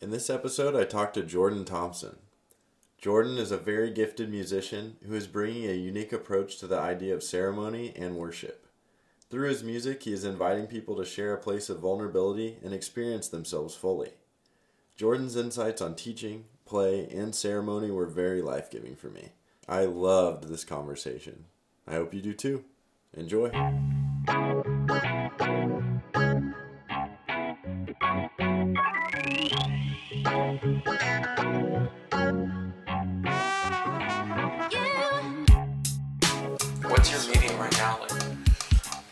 In this episode, I talked to Jordan Thompson. Jordan is a very gifted musician who is bringing a unique approach to the idea of ceremony and worship. Through his music, he is inviting people to share a place of vulnerability and experience themselves fully. Jordan's insights on teaching, play, and ceremony were very life giving for me. I loved this conversation. I hope you do too. Enjoy. What's your medium right now? Like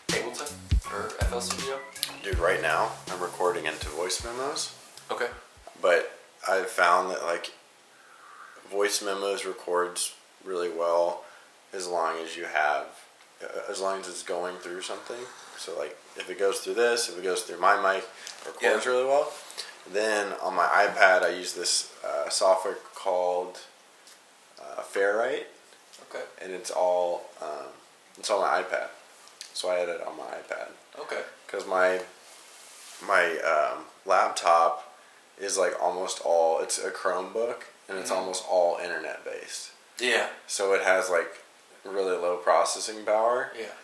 Ableton or FL Studio? Dude, right now I'm recording into voice memos, Okay. but I've found that like voice memos records really well as long as you have, uh, as long as it's going through something. So like if it goes through this, if it goes through my mic, it records Yeah. really well. Then on my iPad, I use this uh, software called uh, Ferrite. Okay. and it's all um, it's on my iPad. So I edit on my iPad Okay. because my my um, laptop is like almost all it's a Chromebook and it's Mhm. almost all internet based. Yeah. So it has like really low processing power. Yeah.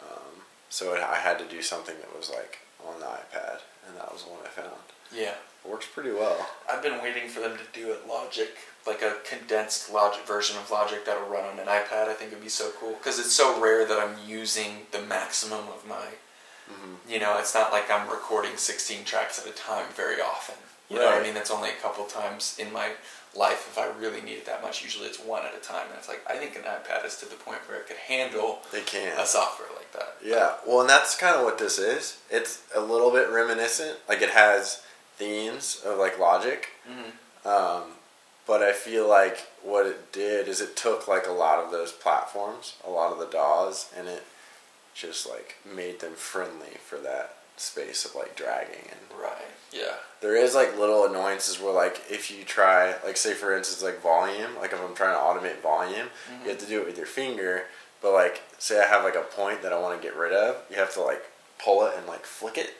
Um, so it, I had to do something that was like on the iPad, and that was the one I found. Yeah. It works pretty well. I've been waiting for them to do a Logic, like a condensed Logic version of Logic that'll run on an iPad. I think it'd be so cool because it's so rare that I'm using the maximum of my. Mm-hmm. You know, it's not like I'm recording 16 tracks at a time very often. You know what I mean? That's only a couple times in my life if I really need it that much. Usually it's one at a time. And it's like, I think an iPad is to the point where it could handle They can. a software like that. Yeah, well, and that's kind of what this is. It's a little bit reminiscent. Like it has themes of like Logic, hmm um, but I feel like what it did is it took like a lot of those platforms, a lot of the DAWs, and it just like made them friendly for that space of like dragging. And Right. Yeah. there is like little annoyances where like if you try, like say for instance like volume, like if I'm trying to automate volume, Mhm. you have to do it with your finger. But like, say I have like a point that I want to get rid of, you have to like pull it and like flick it,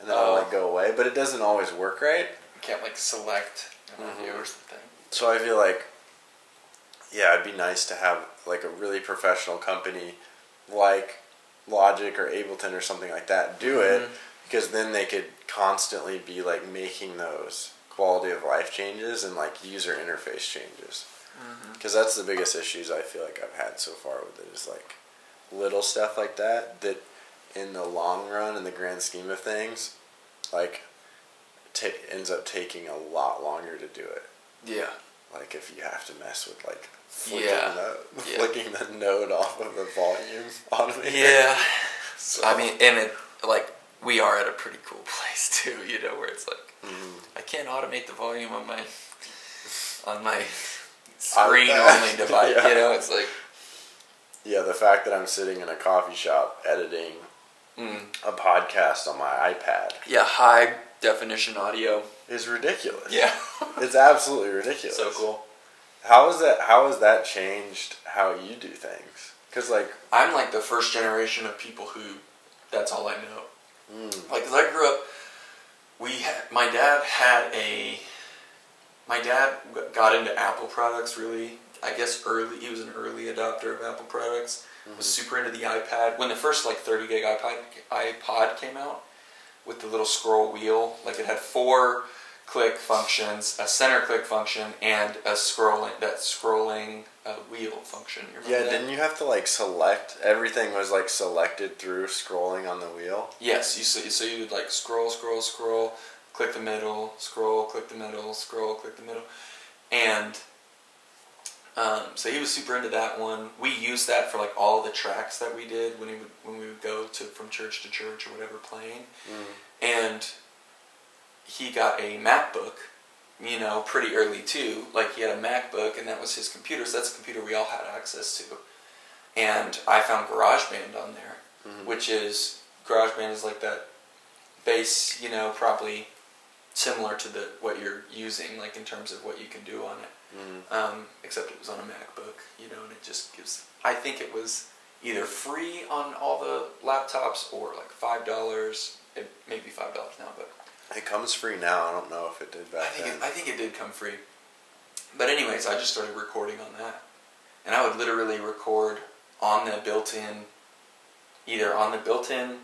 and then it'll Oh. like go away. But it doesn't always work right. You can't like select an Mhm. audio or something. So I feel like, yeah, it'd be nice to have like a really professional company, like Logic or Ableton or something like that, do it Mhm. because then they could constantly be like making those quality of life changes and like user interface changes. Mm-hmm. because that's the biggest issues I feel like I've had so far with it is like little stuff like that that in the long run in the grand scheme of things like ta ends up taking a lot longer to do it Yeah. like if you have to mess with like flicking, Yeah. the, Yeah. flicking the node off of the volume automator Yeah. so, I mean, and it like we are at a pretty cool place too. You know, where it's like mm, I can't automate the volume on my on my screen only device. Yeah. You know, it's like yeah the fact that I'm sitting in a coffee shop editing mm, a podcast on my iPad yeah, high definition audio. is ridiculous Yeah. it's absolutely ridiculous so cool. How is that? How has that changed how you do things? Because like, I'm like the first generation of people who that's all I know. mm, like 'cause I grew up, we had, my dad had a, my dad got into Apple products really. I guess early. He was an early adopter of Apple products. Was super into the iPad when the first like 30 gig iPod iPod came out with the little scroll wheel. Like it had four click functions, a center click function, and a scrolling that scrolling uh, wheel function. You yeah, that? didn't you have to like select? Everything was like selected through scrolling on the wheel. Yes, you so, so you would like scroll, scroll, scroll, click the middle, scroll, click the middle, scroll, click the middle, and um, so he was super into that one. We used that for like all the tracks that we did when we would when we would go to from church to church or whatever playing, and he got a MacBook. You know, pretty early too. Like he had a MacBook, and that was his computer. So that's a computer we all had access to. And I found GarageBand on there, Mhm. which is GarageBand is like that bass, you know, probably similar to the what you're using, like in terms of what you can do on it. Mm. Um, except it was on a MacBook, you know, and it just gives. I think it was either free on all the laptops or like five dollars. It maybe five dollars now, but It comes free now. I don't know if it did back I think then. it, I think it did come free. But anyways, I just started recording on that, and I would literally record on the built-in, either on the built-in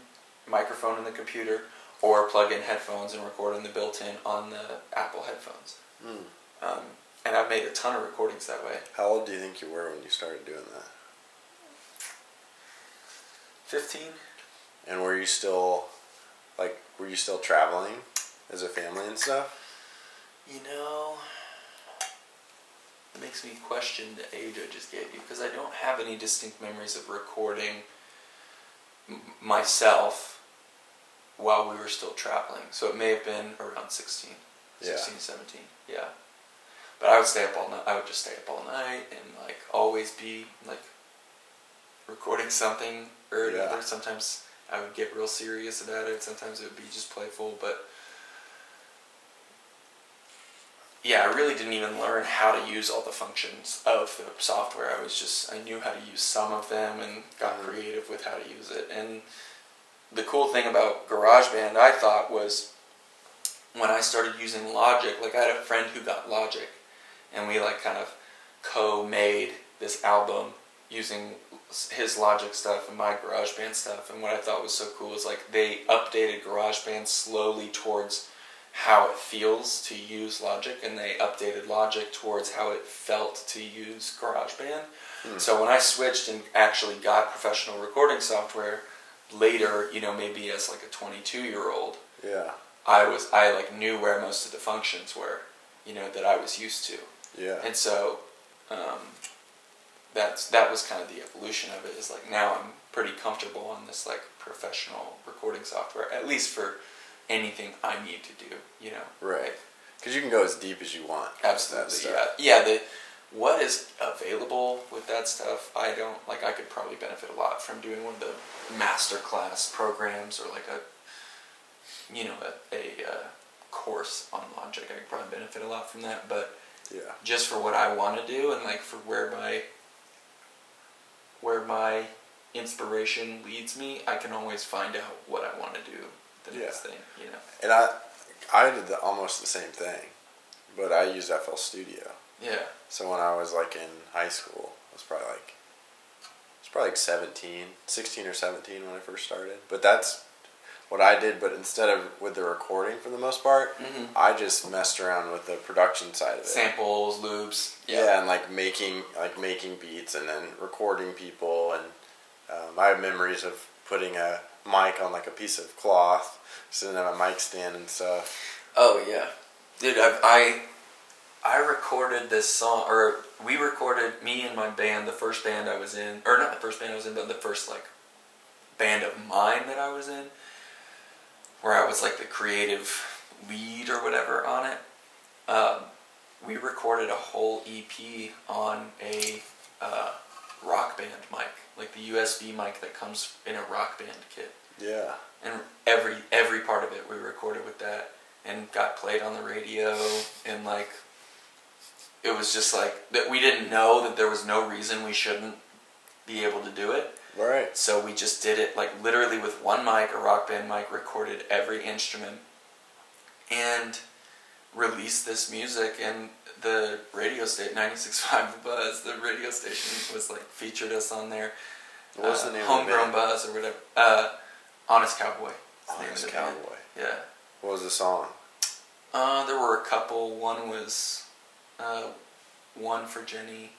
microphone in the computer, or plug in headphones and record on the built-in on the Apple headphones. Hmm. Um, and I've made a ton of recordings that way. How old do you think you were when you started doing that? Fifteen. And were you still, like, were you still traveling as a family and stuff? You know, it makes me question the age I just gave you because I don't have any distinct memories of recording m- myself while we were still traveling. So it may have been around 16, Yeah. 16, 17. Yeah. But I would stay up all night. I would just stay up all night and like always be like recording something or Yeah. another. Sometimes I would get real serious about it. Sometimes it would be just playful, but yeah, I really didn't even learn how to use all the functions of the software. I was just I knew how to use some of them and got Mhm. creative with how to use it. And the cool thing about GarageBand, I thought, was when I started using Logic. Like I had a friend who got Logic, and we like kind of co-made this album using his Logic stuff and my GarageBand stuff. And what I thought was so cool is like they updated GarageBand slowly towards how it feels to use Logic, and they updated Logic towards how it felt to use GarageBand. Hmm. So when I switched and actually got professional recording software later, you know, maybe as like a 22 year old, Yeah. I was I like knew where most of the functions were, you know, that I was used to, Yeah. and so um, that's that was kind of the evolution of it. Is like now I'm pretty comfortable on this like professional recording software, at least for anything I need to do, you know. Right. Because you can go as deep as you want. Absolutely, yeah, yeah. The what is available with that stuff, I don't like. I could probably benefit a lot from doing one of the master class programs or like a, you know, a, a uh, course on Logic. I could probably benefit a lot from that, but Yeah. just for what I want to do and like for where my where my inspiration leads me, I can always find out what I want to do the next Yeah. thing, you know. And I, I did the, almost the same thing, but I used FL Studio. Yeah. So when I was like in high school, I was probably like, I was probably like 17, 16 or 17 when I first started. But that's what I did. But instead of with the recording for the most part, Mhm. I just messed around with the production side of it. Samples, loops. Yeah. and like making like making beats and then recording people and um, I have memories of putting a mic on like a piece of cloth, sitting on a mic stand and stuff. Oh yeah, dude. I've, I I recorded this song, or we recorded me and my band, the first band I was in, or not the first band I was in, but the first like band of mine that I was in, where I was like the creative lead or whatever on it. Um, we recorded a whole EP on a uh, rock band mic, like the USB mic that comes in a rock band kit Yeah, and every every part of it we recorded with that and got played on the radio and like it was just like that we didn't know that there was no reason we shouldn't be able to do it right. so we just did it like literally with one mic a rock band mic recorded every instrument and released this music and the radio station 96.5 The Buzz the radio station was like featured us on there What was uh, the name Homegrown of the band? Buzz or whatever. Uh, Honest Cowboy. is the name Honest. Cowboy. Yeah. What was the song? Uh, there were a couple. One was uh, one for Jenny,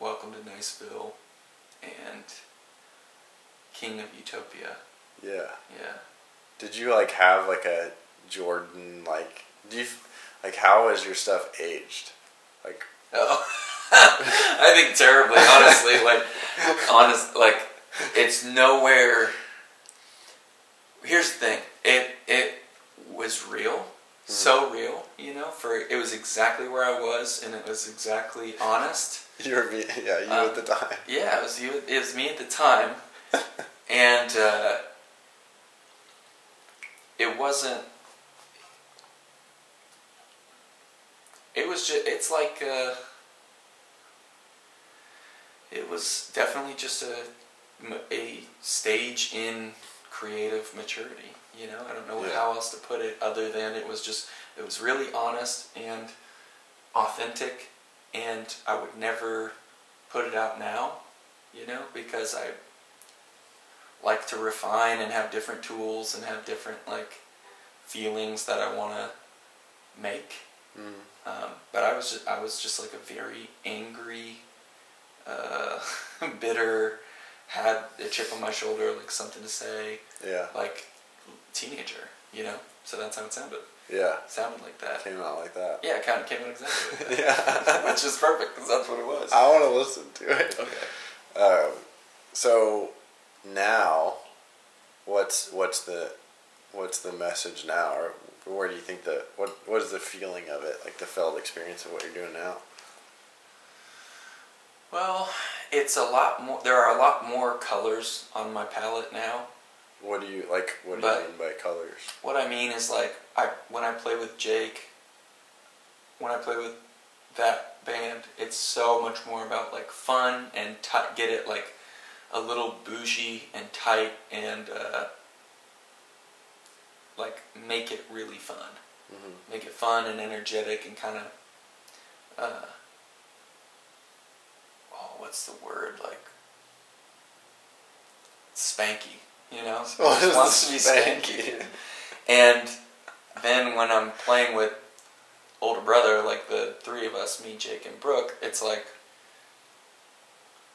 Welcome to Niceville, and King of Utopia. Yeah. Yeah. Did you like have like a Jordan like? Do you like how is your stuff aged? Like Oh, I think terribly. Honestly, like honest, like it's nowhere. Here's the thing. It it was real, so real. You know, for it was exactly where I was, and it was exactly honest. you were me- yeah you Uh, at the time. Yeah, it was you. It was me at the time, and uh, it wasn't. It was just. It's like. Uh, it was definitely just a a stage in creative maturity. You know, I don't know Yeah. how else to put it other than it was just it was really honest and authentic, and I would never put it out now. You know, because I like to refine and have different tools and have different like feelings that I want to make. Mm. Um, but I was just, I was just like a very angry, uh, bitter, had a chip on my shoulder, like something to say, Yeah. like teenager, you know. So that's how it sounded. Yeah. It sounded like that. Came out like that. Yeah, it kind of came out exactly. Like that. Yeah. Which is perfect because that's what it was. I want to listen to it. Okay. Um, so now, what's what's the what's the message now, or where do you think the what what is the feeling of it, like the felt experience of what you're doing now? Well, it's a lot more. There are a lot more colors on my palette now. What do you like? What do But- you mean by colors? What I mean is like I when I play with Jake, when I play with that band, it's so much more about like fun and ti get it like a little bougie and tight and uh, like make it really fun. hmm Make it fun and energetic and kind of uh, oh, what's the word like spanky, you know? It What wants to be spanky. And then when I'm playing with older brother, like the three of us, me, Jake, and Brooke, it's like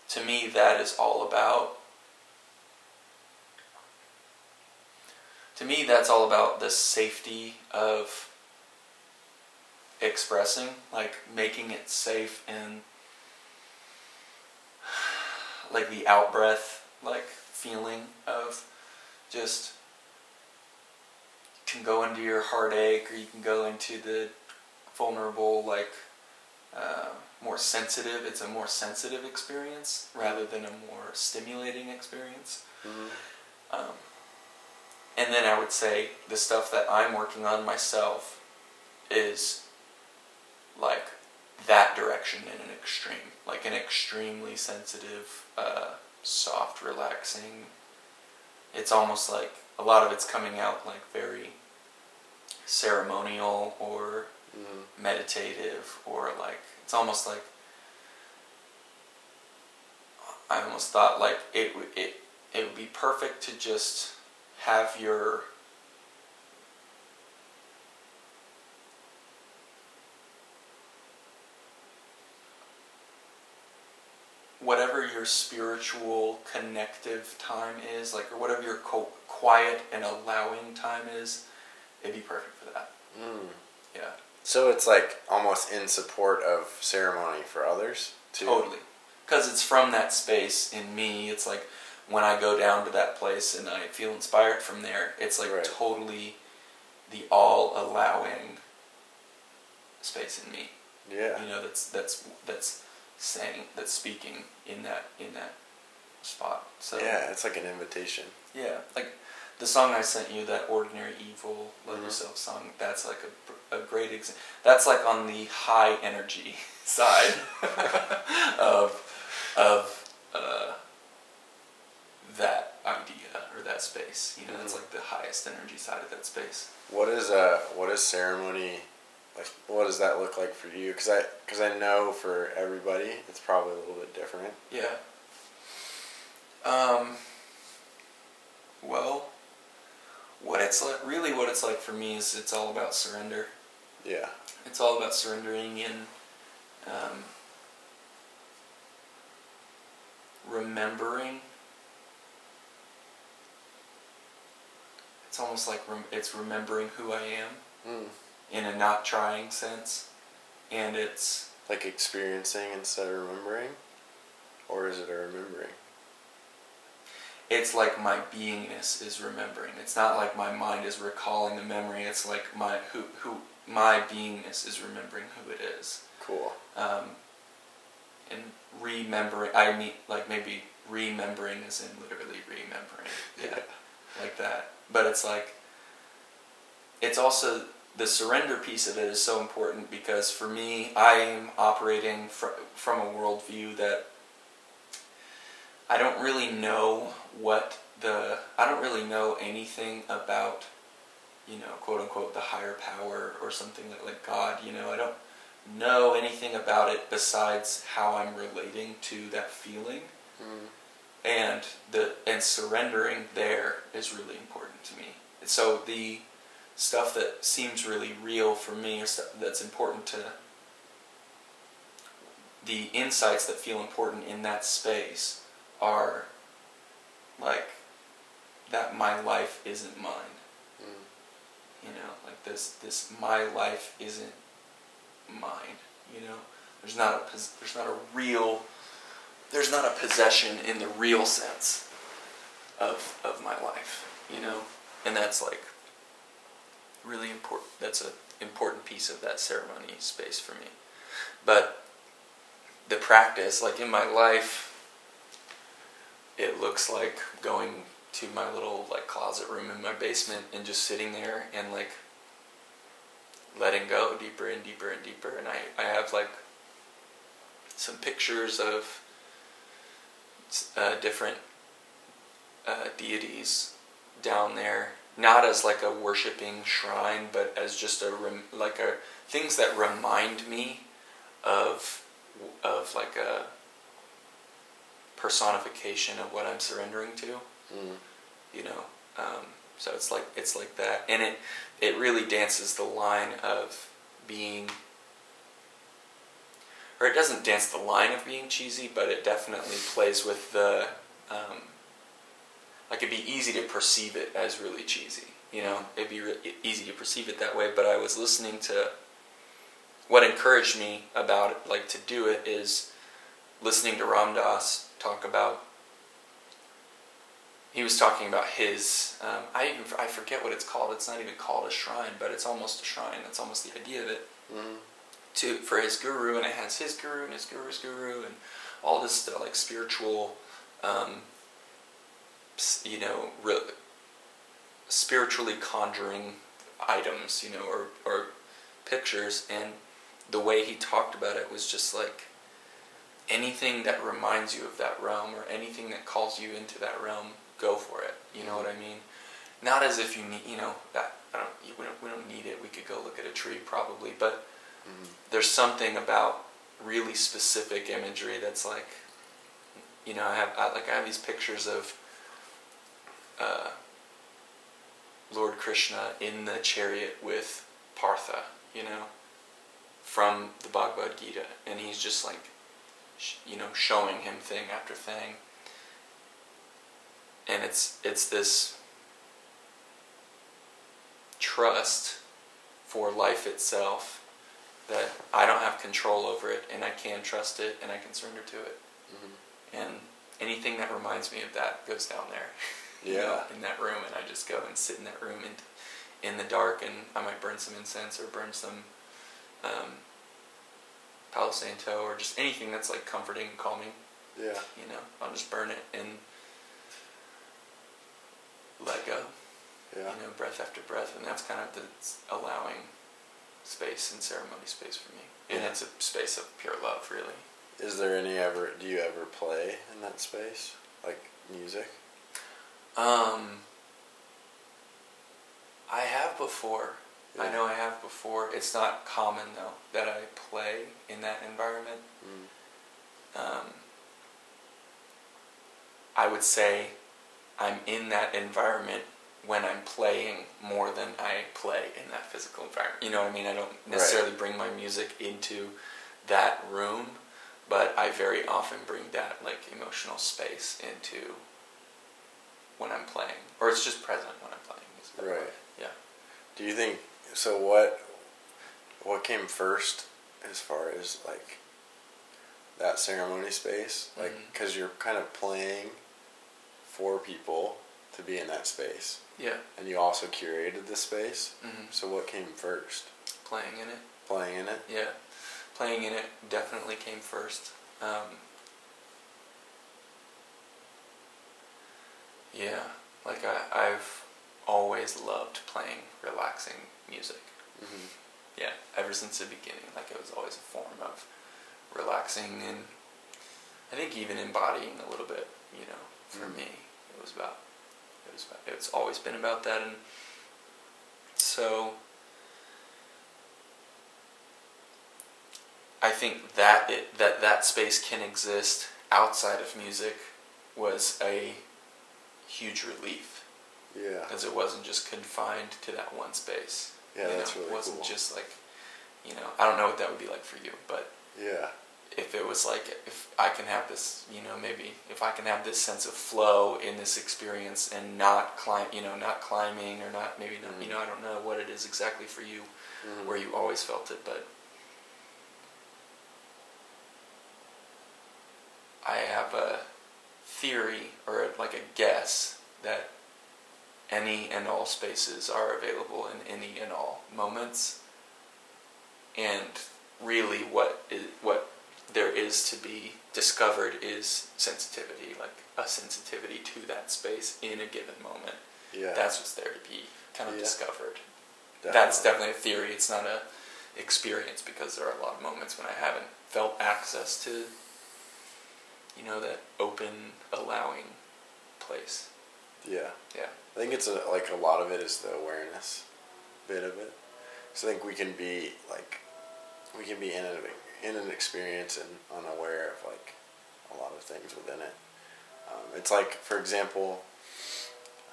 to me that is all about to me that's all about the safety of expressing, like making it safe and like the out breath like feeling of just can go into your heartache or you can go into the vulnerable like uh, more sensitive it's a more sensitive experience rather than a more stimulating experience. Hmm um, and then i would say the stuff that i'm working on myself is like that direction in an extreme like an extremely sensitive uh, soft relaxing. It's almost like a lot of it's coming out like very ceremonial or hmm meditative or like it's almost like I almost thought like it would it it would be perfect to just have your whatever your spiritual connective time is like or whatever your co- quiet and allowing time is it'd be perfect for that Mm. yeah So it's like almost in support of ceremony for others too. Totally. Because it's from that space in me. It's like when I go down to that place and I feel inspired from there, it's like Right. totally the all allowing space in me. Yeah. You know, that's that's that's saying that's speaking in that in that spot. So Yeah, it's like an invitation. yeah, like the song I sent you, that "Ordinary Evil," "Love Mhm. Yourself" song. That's like a, a great example. That's like on the high energy side of of uh, that idea or that space. You know, that's Mhm. like the highest energy side of that space. What is uh what is ceremony like? What does that look like for you? Because I because I know for everybody it's probably a little bit different. Yeah. Um. Well, what it's like, really, what it's like for me is it's all about surrender. Yeah. It's all about surrendering and um, remembering. It's almost like rem- it's remembering who I am Mm. in a not trying sense, and it's Like experiencing instead of remembering, or is it a remembering? It's like my beingness is remembering. It's not like my mind is recalling the memory. It's like my who who my beingness is remembering who it is. Cool. Um, and remembering, I mean, like maybe remembering as in literally remembering. Yeah, like that. But it's like, it's also, the surrender piece of it is so important because for me, I am operating fr- from a worldview that I don't really know what the I don't really know anything about you know quote unquote the higher power or something like, like God. You know I don't know anything about it besides how I'm relating to that feeling. Mm. And the and surrendering there is really important to me. And so the stuff that seems really real for me or stuff that's important to the insights that feel important in that space are like that my life isn't mine. Mm. You know, like this this my life isn't mine. You know, there's not a there's not a real there's not a possession in the real sense of of my life. You know, and that's like really important. That's an important piece of that ceremony space for me. But the practice, like in my life, it looks like going to my little like closet room in my basement and just sitting there and like letting go deeper and deeper and deeper. And I, I have like some pictures of uh, different uh, deities down there, not as like a worshiping shrine, but as just a rem- like a things that remind me of of like a personification of what I'm surrendering to. Mm. You know, um, so it's like it's like that, and it it really dances the line of being, or it doesn't dance the line of being cheesy, but it definitely plays with the. Um, like it'd be easy to perceive it as really cheesy. You know, it'd be re- easy to perceive it that way. But I was listening to what encouraged me about it, like to do it is listening to Ram Dass talk about. He was talking about his. Um, I even I forget what it's called. It's not even called a shrine, but it's almost a shrine. That's almost the idea of it. Mm. To for his guru, and it has his guru and his guru's guru, and all this stuff, like spiritual, um, you know, re- spiritually conjuring items, you know, or or pictures, and the way he talked about it was just like anything that reminds you of that realm or anything that calls you into that realm, go for it. You know what I mean? Not as if you need, you know, that I don't, we don't, we don't need it. We could go look at a tree probably, but Mm. there's something about really specific imagery that's like, you know, I have I, like I have these pictures of uh, Lord Krishna in the chariot with Partha, you know, from the Bhagavad Gita, and he's just like, you know, showing him thing after thing, and it's it's this trust for life itself that I don't have control over it, and I can trust it, and I can surrender to it, Mhm. and anything that reminds me of that goes down there you Yeah. know, in that room, and I just go and sit in that room in, in the dark, and I might burn some incense or burn some um, Palo Santo or just anything that's like comforting and calming. Yeah. You know, I'll just burn it and let go. Yeah. You know, breath after breath, and that's kind of the allowing space and ceremony space for me, and Yeah. it's a space of pure love, really. Is there any ever? Do you ever play in that space, like music? Um, I have before. I know I have before. It's not common though that I play in that environment. Mm. Um, I would say I'm in that environment when I'm playing more than I play in that physical environment. You know what I mean? I don't necessarily bring my music into that room, but I very often bring that like emotional space into when I'm playing, or it's just present when I'm playing. Right. Yeah. Do you think so? What what came first, as far as like that ceremony space? Like, Mhm. because you're kind of playing for people to be in that space, Yeah. and you also curated the space. hmm So, what came first? Playing in it. Playing in it. Yeah, playing in it definitely came first. Um, yeah, like I, I've always loved playing relaxing music. Mm-hmm. Yeah, ever since the beginning, like it was always a form of relaxing and I think even embodying a little bit. You know, for Mhm. me, it was about It was about, it's always been about that, and so I think that it, that that space can exist outside of music was a huge relief Yeah. because it wasn't just confined to that one space. Yeah, you that's know? really It wasn't cool. just like, you know, I don't know what that would be like for you, but Yeah. if it was like if I can have this, you know, maybe if I can have this sense of flow in this experience and not climb, you know, not climbing or not maybe not, you Mhm. know, I don't know what it is exactly for you Mhm. where you always felt it, but I have a theory or like a guess that any and all spaces are available in any and all moments. And really, what is, what there is to be discovered is sensitivity, like a sensitivity to that space in a given moment. Yeah. That's what's there to be kind of Yeah. discovered. definitely. That's definitely a theory. It's not a experience because there are a lot of moments when I haven't felt access to, you know, that open, allowing place. Yeah. Yeah. I think it's a, like a lot of it is the awareness bit of it. So I think we can be like, we can be in an in an experience and unaware of like a lot of things within it. Um, it's like, for example,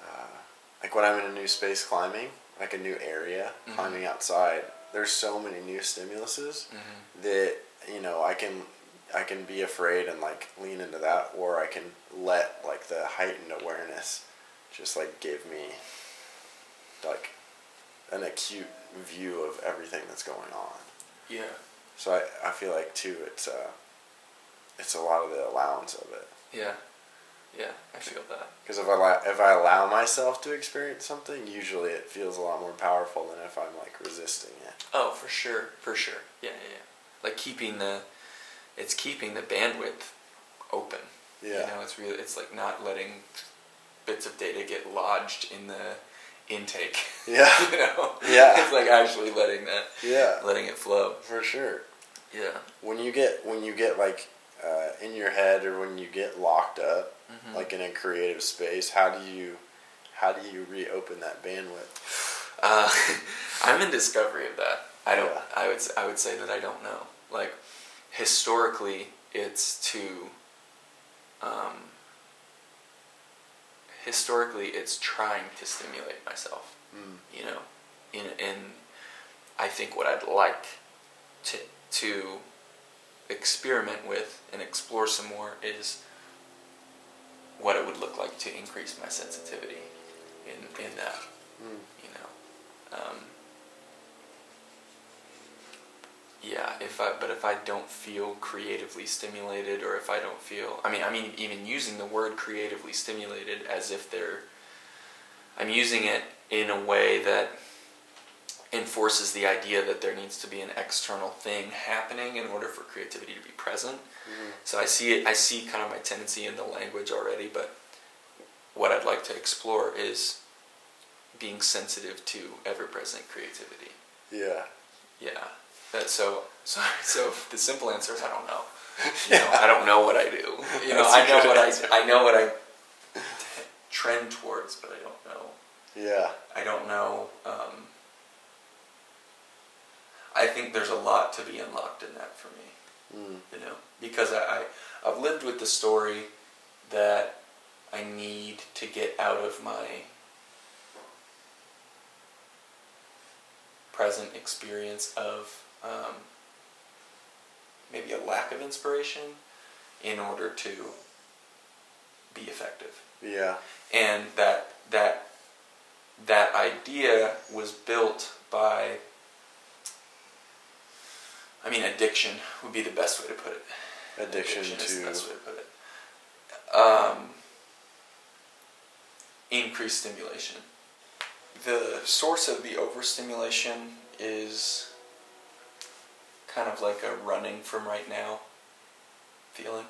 uh, like when I'm in a new space climbing, like a new area, Mhm. climbing outside. There's so many new stimuluses Mm-hmm. that you know I can I can be afraid and like lean into that, or I can let like the heightened awareness just like gave me like an acute view of everything that's going on. Yeah. So I, I feel like too it's uh it's a lot of the allowance of it Yeah. Yeah. I feel that. because if I allow, if I allow myself to experience something, usually it feels a lot more powerful than if I'm like resisting it. Oh, for sure. For sure. Yeah. Yeah. yeah. Like keeping the, it's keeping the bandwidth open. Yeah. You know, it's really, it's like not letting bits of data get lodged in the intake. Yeah. you know. Yeah. It's like actually letting that, Yeah, letting it flow. for sure. Yeah. when you get when you get like uh, in your head or when you get locked up Mhm. like in a creative space how do you how do you reopen that bandwidth Uh, I'm in discovery of that. I don't. Yeah. I would. I would say that I don't know. Like historically, it's to. Um, historically, it's trying to stimulate myself. mm. You know, in in. I think what I'd like to to experiment with and explore some more is what it would look like to increase my sensitivity in in that Mm. you know um, yeah if i but if i don't feel creatively stimulated or if i don't feel i mean i mean even using the word creatively stimulated as if they're i'm using it in a way that enforces the idea that there needs to be an external thing happening in order for creativity to be present Mm. so I see it. I see kind of my tendency in the language already, but what I'd like to explore is being sensitive to ever-present creativity. yeah Yeah. That so so so the simple answer is I don't know. You know, I don't know what I do. You know, That's a I know what answer. I I know what I t- trend towards, but I don't know. yeah I don't know. Um, I think there's a lot to be unlocked in that for me mm. you know, because I, I I've lived with the story that I need to get out of my present experience of um, maybe a lack of inspiration in order to be effective yeah and that that that idea was built by I mean addiction would be the best way to put it. addiction, to. is the best way to put it. Um, increased stimulation. The source of the overstimulation is kind of like a running from right now feeling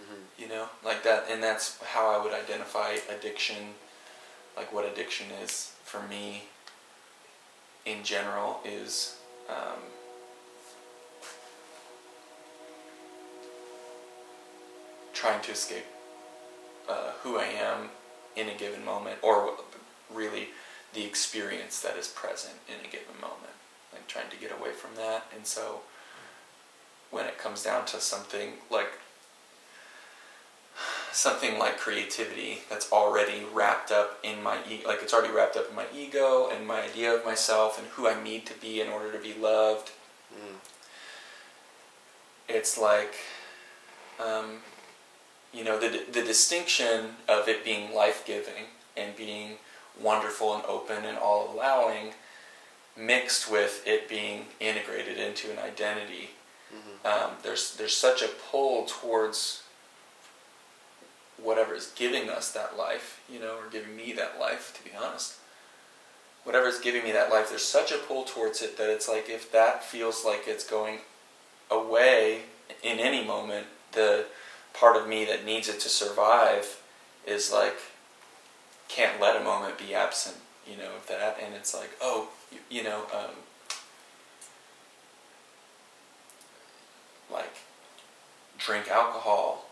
Mhm. you know like that and that's how i would identify addiction like what addiction is for me in general is um, trying to escape uh, who i am in a given moment, or really the experience that is present in a given moment. Like trying to get away from that, and so when it comes down to something like something like creativity that's already wrapped up in my e- like it's already wrapped up in my ego and my idea of myself and who I need to be in order to be loved. Mm. It's like um, you know the the distinction of it being life giving and being wonderful and open and all allowing mixed with it being integrated into an identity Mhm. um, there's there's such a pull towards whatever is giving us that life, you know, or giving me that life, to be honest. Whatever is giving me that life, there's such a pull towards it that it's like if that feels like it's going away in any moment, the part of me that needs it to survive is like can't let a moment be absent, you know, of that, and it's like, oh, you, you know, um, like drink alcohol,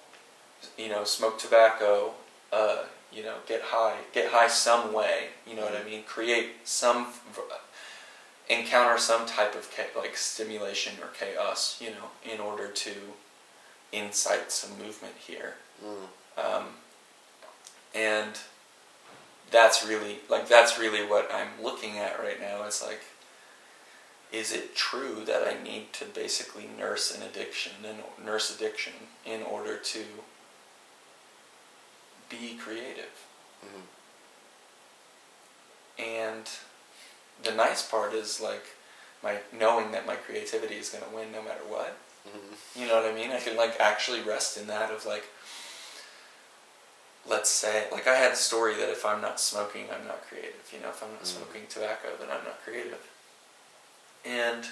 you know, smoke tobacco, uh, you know, get high, get high some way. You know what I mean? Create some, encounter some type of like stimulation or chaos. You know, in order to incite some movement here. Mm. Um, and that's really like that's really what I'm looking at right now. It's like, is it true that I need to basically nurse an addiction and nurse addiction in order to be creative? Mhm. And the nice part is like my knowing that my creativity is going to win no matter what. Mhm. You know what I mean? I can like actually rest in that of like let's say like I had a story that if I'm not smoking, I'm not creative. You know, if I'm not Mm. smoking tobacco, then I'm not creative. And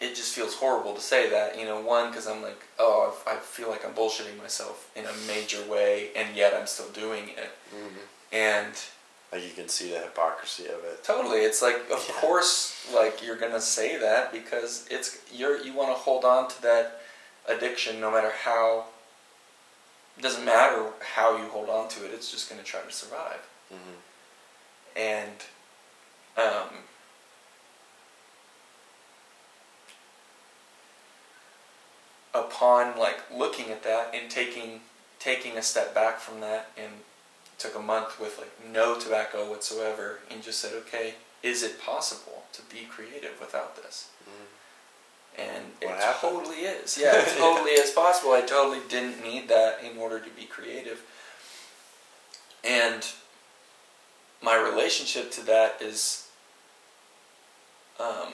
it just feels horrible to say that, you know, one because I'm like, oh, I I feel like I'm bullshitting myself in a major way and yet I'm still doing it. Mhm. And Like you can see the hypocrisy of it. Totally, it's like of Yeah. course, like you're gonna say that because it's you're you want to hold on to that addiction no matter how. It doesn't matter how you hold on to it; it's just gonna try to survive. Mhm. And, um, upon like looking at that and taking taking a step back from that and took a month with like no tobacco whatsoever and just said okay is it possible to be creative without this? Mhm. and What it happened? totally is. Yeah it totally is possible. I totally didn't need that in order to be creative. And my relationship to that is um,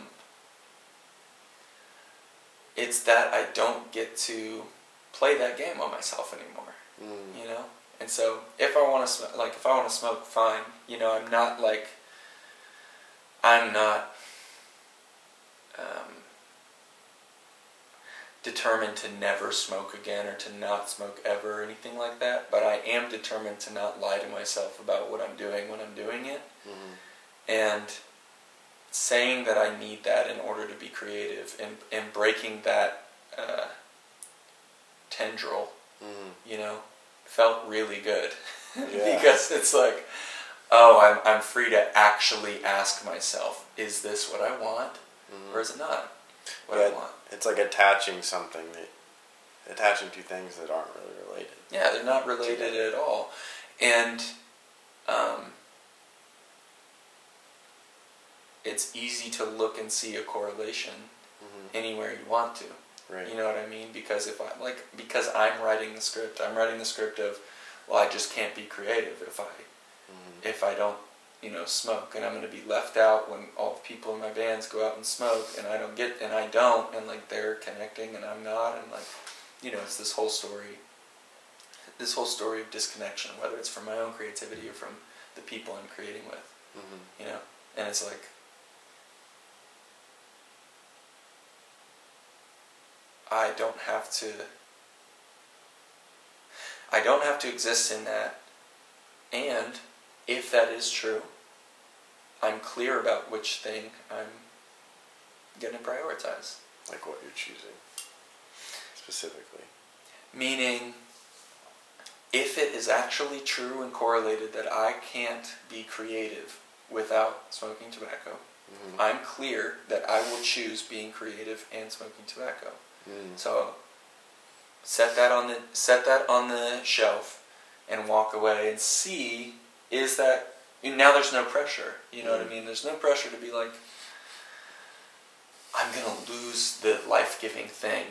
it's that i don't get to play that game on myself anymore Mm. you know and so if i want to smoke like if i want to smoke fine you know i'm not like i'm not um, determined to never smoke again or to not smoke ever or anything like that but i am determined to not lie to myself about what i'm doing when i'm doing it Mhm. and saying that I need that in order to be creative and, and breaking that uh, tendril, Mhm. you know, felt really good Yeah. because it's like, oh, I'm, I'm free to actually ask myself, is this what I want Mhm. or is it not what Yeah. I want? It's like attaching something that attaching two things that aren't really related. Yeah, they're not related at all. And um, it's easy to look and see a correlation Mhm. anywhere you want to. Right. You know what I mean? Because if I like because I'm writing the script, I'm writing the script of well, I just can't be creative if I Mhm. if I don't, you know, smoke and I'm going to be left out when all the people in my bands go out and smoke and I don't get and I don't and like they're connecting and I'm not and like you know, it's this whole story this whole story of disconnection whether it's from my own creativity or from the people I'm creating with, Mhm. you know. And it's like I don't have to I don't have to exist in that. And if that is true, I'm clear about which thing I'm going to prioritize. Like what you're choosing specifically. Meaning, if it is actually true and correlated that I can't be creative without smoking tobacco, Mhm. I'm clear that I will choose being creative and smoking tobacco. Mm. So set that on the set that on the shelf and walk away and see is that now there's no pressure. You know what I Mm. mean? There's no pressure to be like I'm gonna lose the life giving thing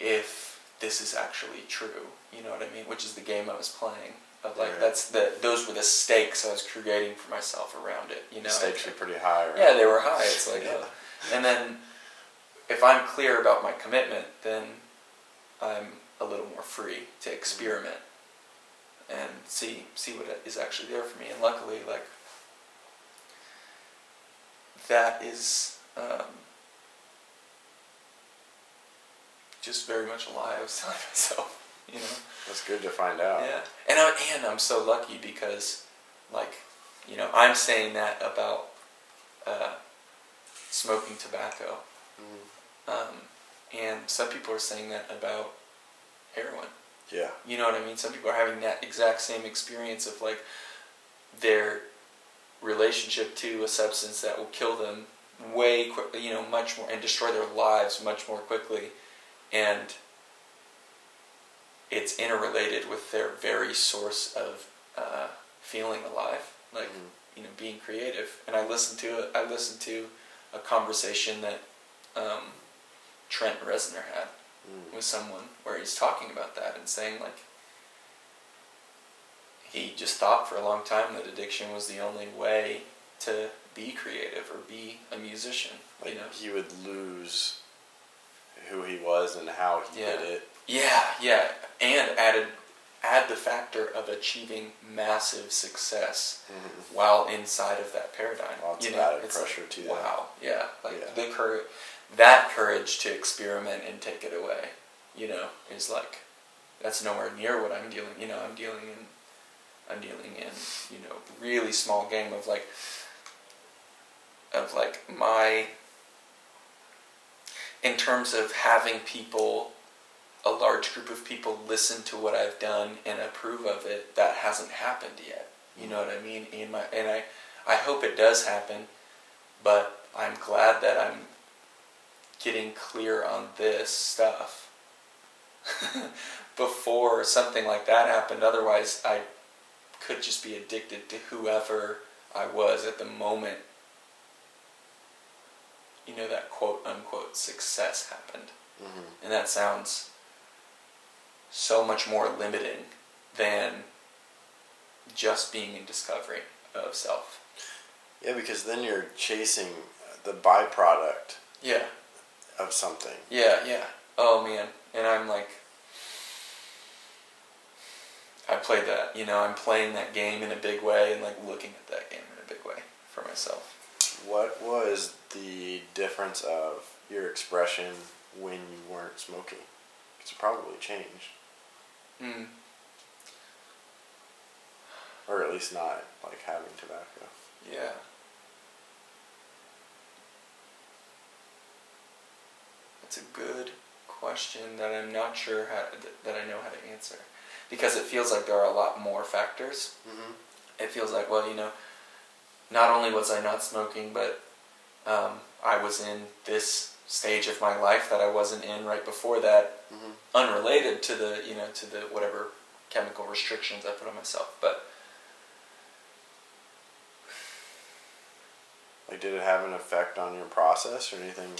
if this is actually true. You know what I mean? Which is the game I was playing. Of like Right. that's the those were the stakes I was creating for myself around it. You know, The stakes are pretty high. Right? yeah, they were high. It's like, Yeah. uh, and then if I'm clear about my commitment, then I'm a little more free to experiment and see see what is actually there for me. And luckily, like that is um, just very much a lie I was telling myself. You know. That's good to find out. Yeah, and I, and I'm so lucky because, like, you know, I'm saying that about uh, smoking tobacco, Mhm. um, and some people are saying that about heroin. Yeah. You know what I mean? Some people are having that exact same experience of like their relationship to a substance that will kill them way quickly, you know, much more and destroy their lives much more quickly, and it's interrelated with their very source of uh, feeling alive, like Mhm. you know, being creative. And I listened to a, I listened to a conversation that um, Trent Reznor had Mm. with someone where he's talking about that and saying like he just thought for a long time that addiction was the only way to be creative or be a musician Like you know he would lose who he was and how he Yeah. did it. yeah yeah and added add the factor of achieving massive success Mhm. while inside of that paradigm Lots you of added pressure like, to that. wow yeah like Yeah. the courage that courage to experiment and take it away you know is like that's nowhere near what i'm dealing you know i'm dealing in i'm dealing in you know really small game of like of like my in terms of having people a large group of people listen to what I've done and approve of it that hasn't happened yet. You know what I mean? In my and I I hope it does happen but I'm glad that I'm getting clear on this stuff before something like that happened otherwise I could just be addicted to whoever I was at the moment you know that quote unquote success happened Mhm. and that sounds so much more limiting than just being in discovery of self. Yeah, because then you're chasing the byproduct Yeah, of something. yeah, yeah. Oh man, and I'm like, I played that. You know, I'm playing that game in a big way and like looking at that game in a big way for myself. What was the difference of your expression when you weren't smoking? It's probably changed, Mm. or at least not like having tobacco. Yeah. That's a good question that I'm not sure how that I know how to answer because it feels like there are a lot more factors. Mm-hmm. It feels like well, you know, not only was I not smoking, but um, I was in this stage of my life that I wasn't in right before that, Mm-hmm. unrelated to the you know to the whatever chemical restrictions I put on myself, but. Like, did it have an effect on your process or anything?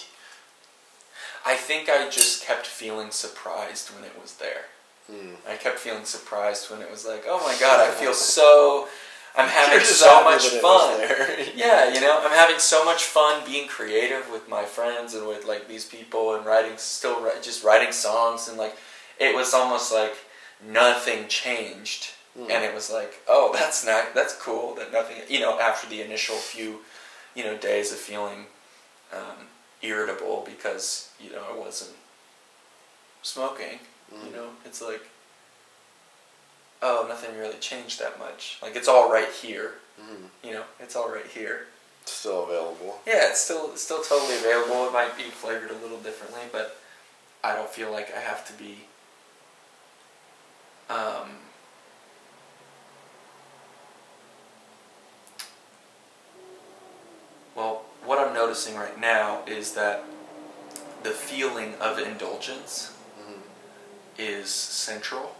I think I just kept feeling surprised when it was there. Mm. I kept feeling surprised when it was like, oh my god, I feel so. I'm having so much fun. Yeah, you know, I'm having so much fun being creative with my friends and with like these people and writing, still just writing songs and like, it was almost like nothing changed. Mm. And it was like, oh, that's nice, that's cool that nothing, you know, after the initial few, you know, days of feeling um, irritable because, you know, I wasn't smoking. Mm. You know, it's like, oh, nothing really changed that much. Like it's all right here. Mhm. You know, it's all right here. Still available. Yeah, it's still it's still totally available. It might be flavored a little differently, but I don't feel like I have to be um, well, noticing right now is that the feeling of indulgence Mhm. is central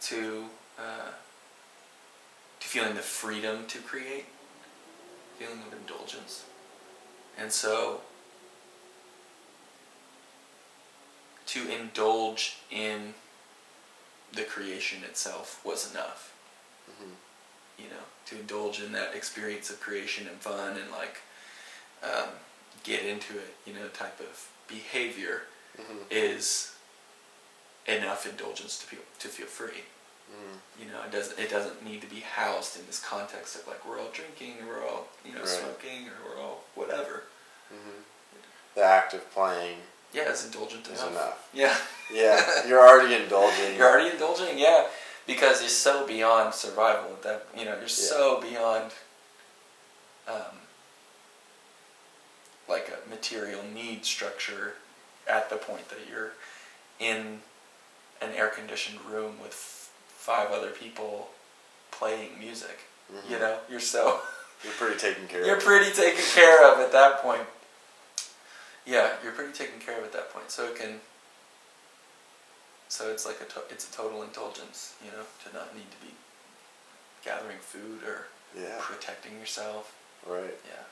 to uh, to feeling the freedom to create, feeling of indulgence, and so to indulge in the creation itself was enough. Mhm. You know, to indulge in that experience of creation and fun and like um, get into it, you know, type of behavior Mhm. is enough indulgence to feel to feel free. Mhm. You know, it doesn't it doesn't need to be housed in this context of like we're all drinking or we're all you know Right. smoking or we're all whatever. Mhm. The act of playing Yeah, it's indulgent enough. enough. Yeah. Yeah, you're already indulging. You're already indulging, yeah, because you're so beyond survival. That you know, you're Yeah. so beyond, um, like a material need structure, at the point that you're in an air conditioned room with f- five other people playing music. Mhm. You know, you're so You're pretty taken care you're of. pretty taken care of at that point. Yeah, you're pretty taken care of at that point. So it can. So it's like a to- it's a total indulgence, you know, to not need to be gathering food or yeah, protecting yourself. right. Yeah,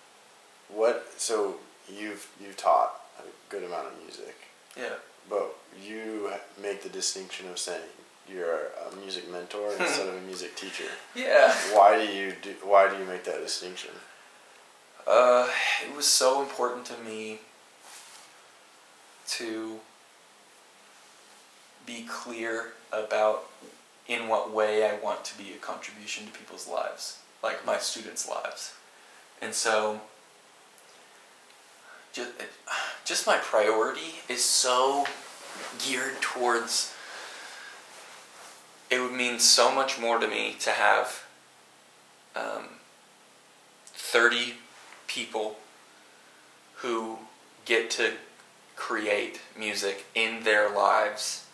What? So you've you've taught a good amount of music, yeah. but you make the distinction of saying you're a music mentor instead of a music teacher. Yeah. Why do you do? Why do you make that distinction? Uh, it was so important to me to be clear about in what way I want to be a contribution to people's lives, like my students' lives. And so, just, just my priority is so geared towards. It would mean so much more to me to have um, 30 people who get to create music in their lives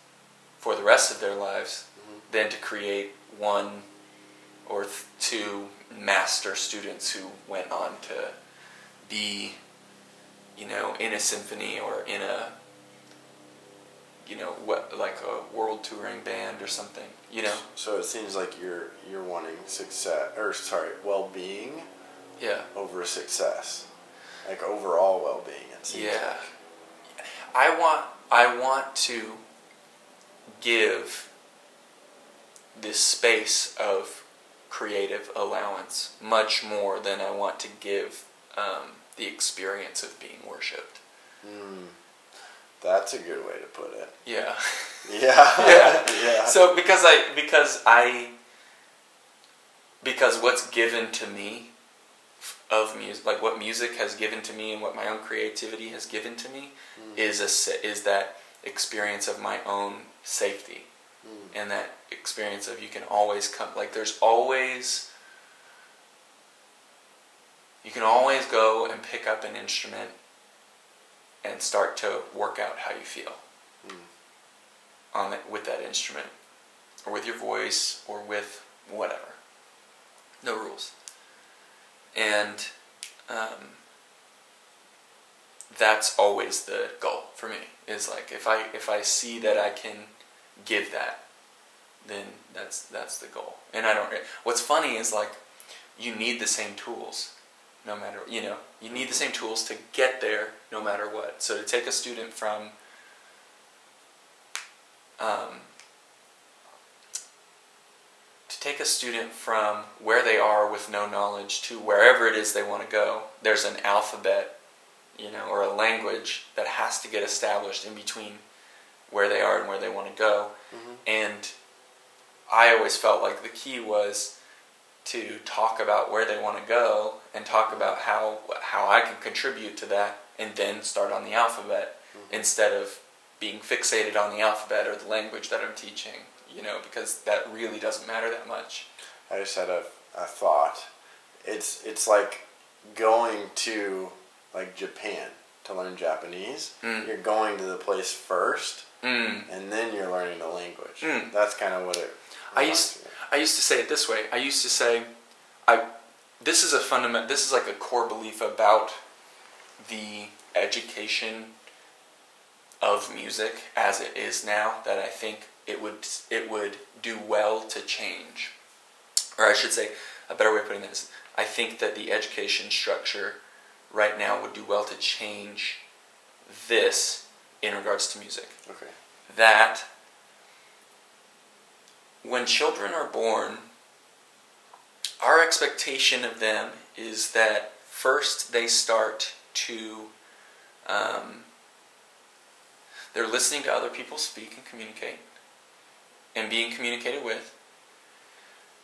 for the rest of their lives Mhm. than to create one or th- two master students who went on to be you know in a symphony or in a you know what like a world touring band or something you know So it seems like you're you're wanting success, or sorry, well-being yeah over success, like overall well-being. It seems Yeah. like. I want I want to give this space of creative allowance much more than I want to give um, the experience of being worshipped. Mm, that's a good way to put it. Yeah. Yeah. Yeah. yeah. so because I because I because what's given to me of music like what music has given to me and what my own creativity has given to me Mm. is a is that experience of my own safety Mm. and that experience of you can always come like there's always you can always go and pick up an instrument and start to work out how you feel Mm. on it with that instrument or with your voice or with whatever. No rules. And um, that's always the goal for me is like if i if i see that i can give that then that's that's the goal. And i don't what's funny is like you need the same tools no matter you know you need the same tools to get there no matter what so to take a student from um, to take a student from where they are with no knowledge to wherever it is they want to go, there's an alphabet, you know, or a language that has to get established in between where they are and where they want to go. Mhm. And I always felt like the key was to talk about where they want to go and talk about how how I can contribute to that and then start on the alphabet Mhm. instead of being fixated on the alphabet or the language that I'm teaching, you know, because that really doesn't matter that much. I just had a, a thought. It's it's like going to like Japan to learn Japanese. Mm. You're going to the place first Mm. and then you're learning the language. Mm. That's kind of what it. I used me I used to say it this way. I used to say, I this is a fundament. This is like a core belief about the education of music as it is now that I think it would it would do well to change, or I should say, a better way of putting this. I think that the education structure right now would do well to change this in regards to music. Okay. that when children are born, our expectation of them is that first they start to, um, they're listening to other people speak and communicate and being communicated with.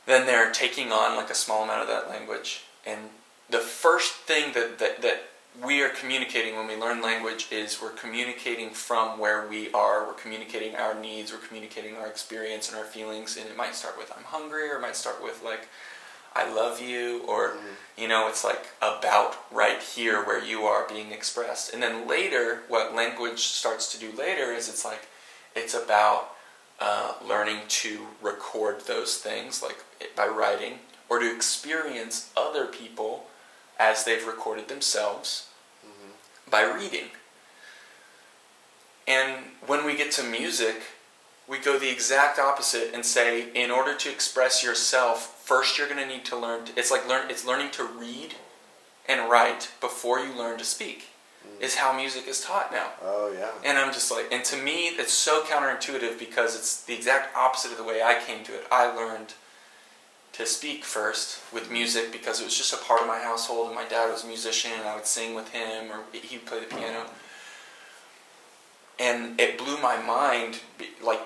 Then they're taking on like a small amount of that language. And the first thing that, that, that we are communicating when we learn language is we're communicating from where we are. We're communicating our needs. We're communicating our experience and our feelings. And it might start with "I'm hungry," or it might start with like "I love you," or Mhm. you know, it's like about right here where you are being expressed. And then later, what language starts to do later is it's like it's about uh, learning to record those things, like by writing, or to experience other people as they've recorded themselves Mhm. by reading. And when we get to music, we go the exact opposite and say, in order to express yourself, first you're going to need to learn. To, it's like learn. It's learning to read and write before you learn to speak. Is how music is taught now. Oh yeah. And I'm just like, and to me, it's so counterintuitive because it's the exact opposite of the way I came to it. I learned to speak first with music because it was just a part of my household, and my dad was a musician, and I would sing with him, or he would play the piano. And it blew my mind, like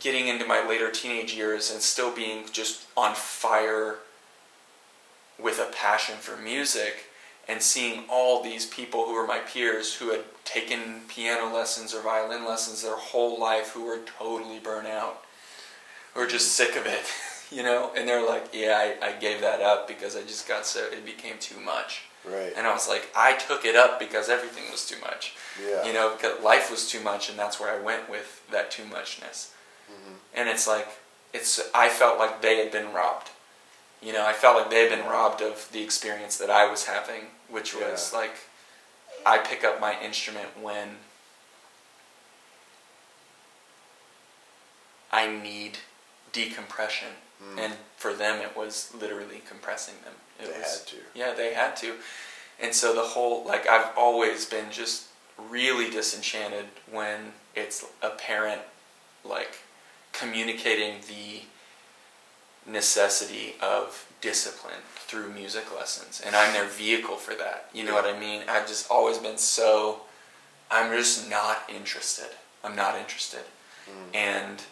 getting into my later teenage years and still being just on fire with a passion for music and seeing all these people who were my peers who had taken piano lessons or violin lessons their whole life who were totally burnt out who were just sick of it you know and they're like yeah I, I gave that up because i just got so it became too much Right. and i was like i took it up because everything was too much yeah. you know because life was too much and that's where i went with that too muchness Mm-hmm. and it's like it's i felt like they had been robbed you know i felt like they had been robbed of the experience that i was having which was Yeah. like i pick up my instrument when i need decompression Mm. and for them it was literally compressing them. It They was had to. yeah they had to. And so the whole like i've always been just really disenchanted when it's a parent like communicating the necessity of discipline through music lessons. And i'm their vehicle for that. You know what i mean? I've just always been so i'm just not interested. I'm not interested. Mm. and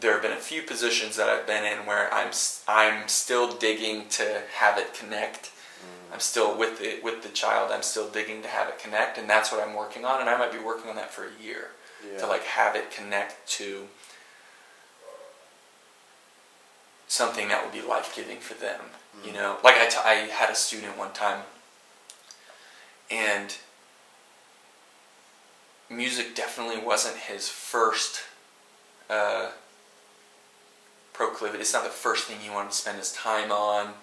there have been a few positions that I've been in where I'm I'm still digging to have it connect. Mm. I'm still with the with the child. I'm still digging to have it connect, and that's what I'm working on. And I might be working on that for a year Yeah. to like have it connect to something that would be life giving for them. You Mhm. know, like I, t- I had a student one time, and music definitely wasn't his first uh, proclivity. It's not the first thing he wanted to spend his time on.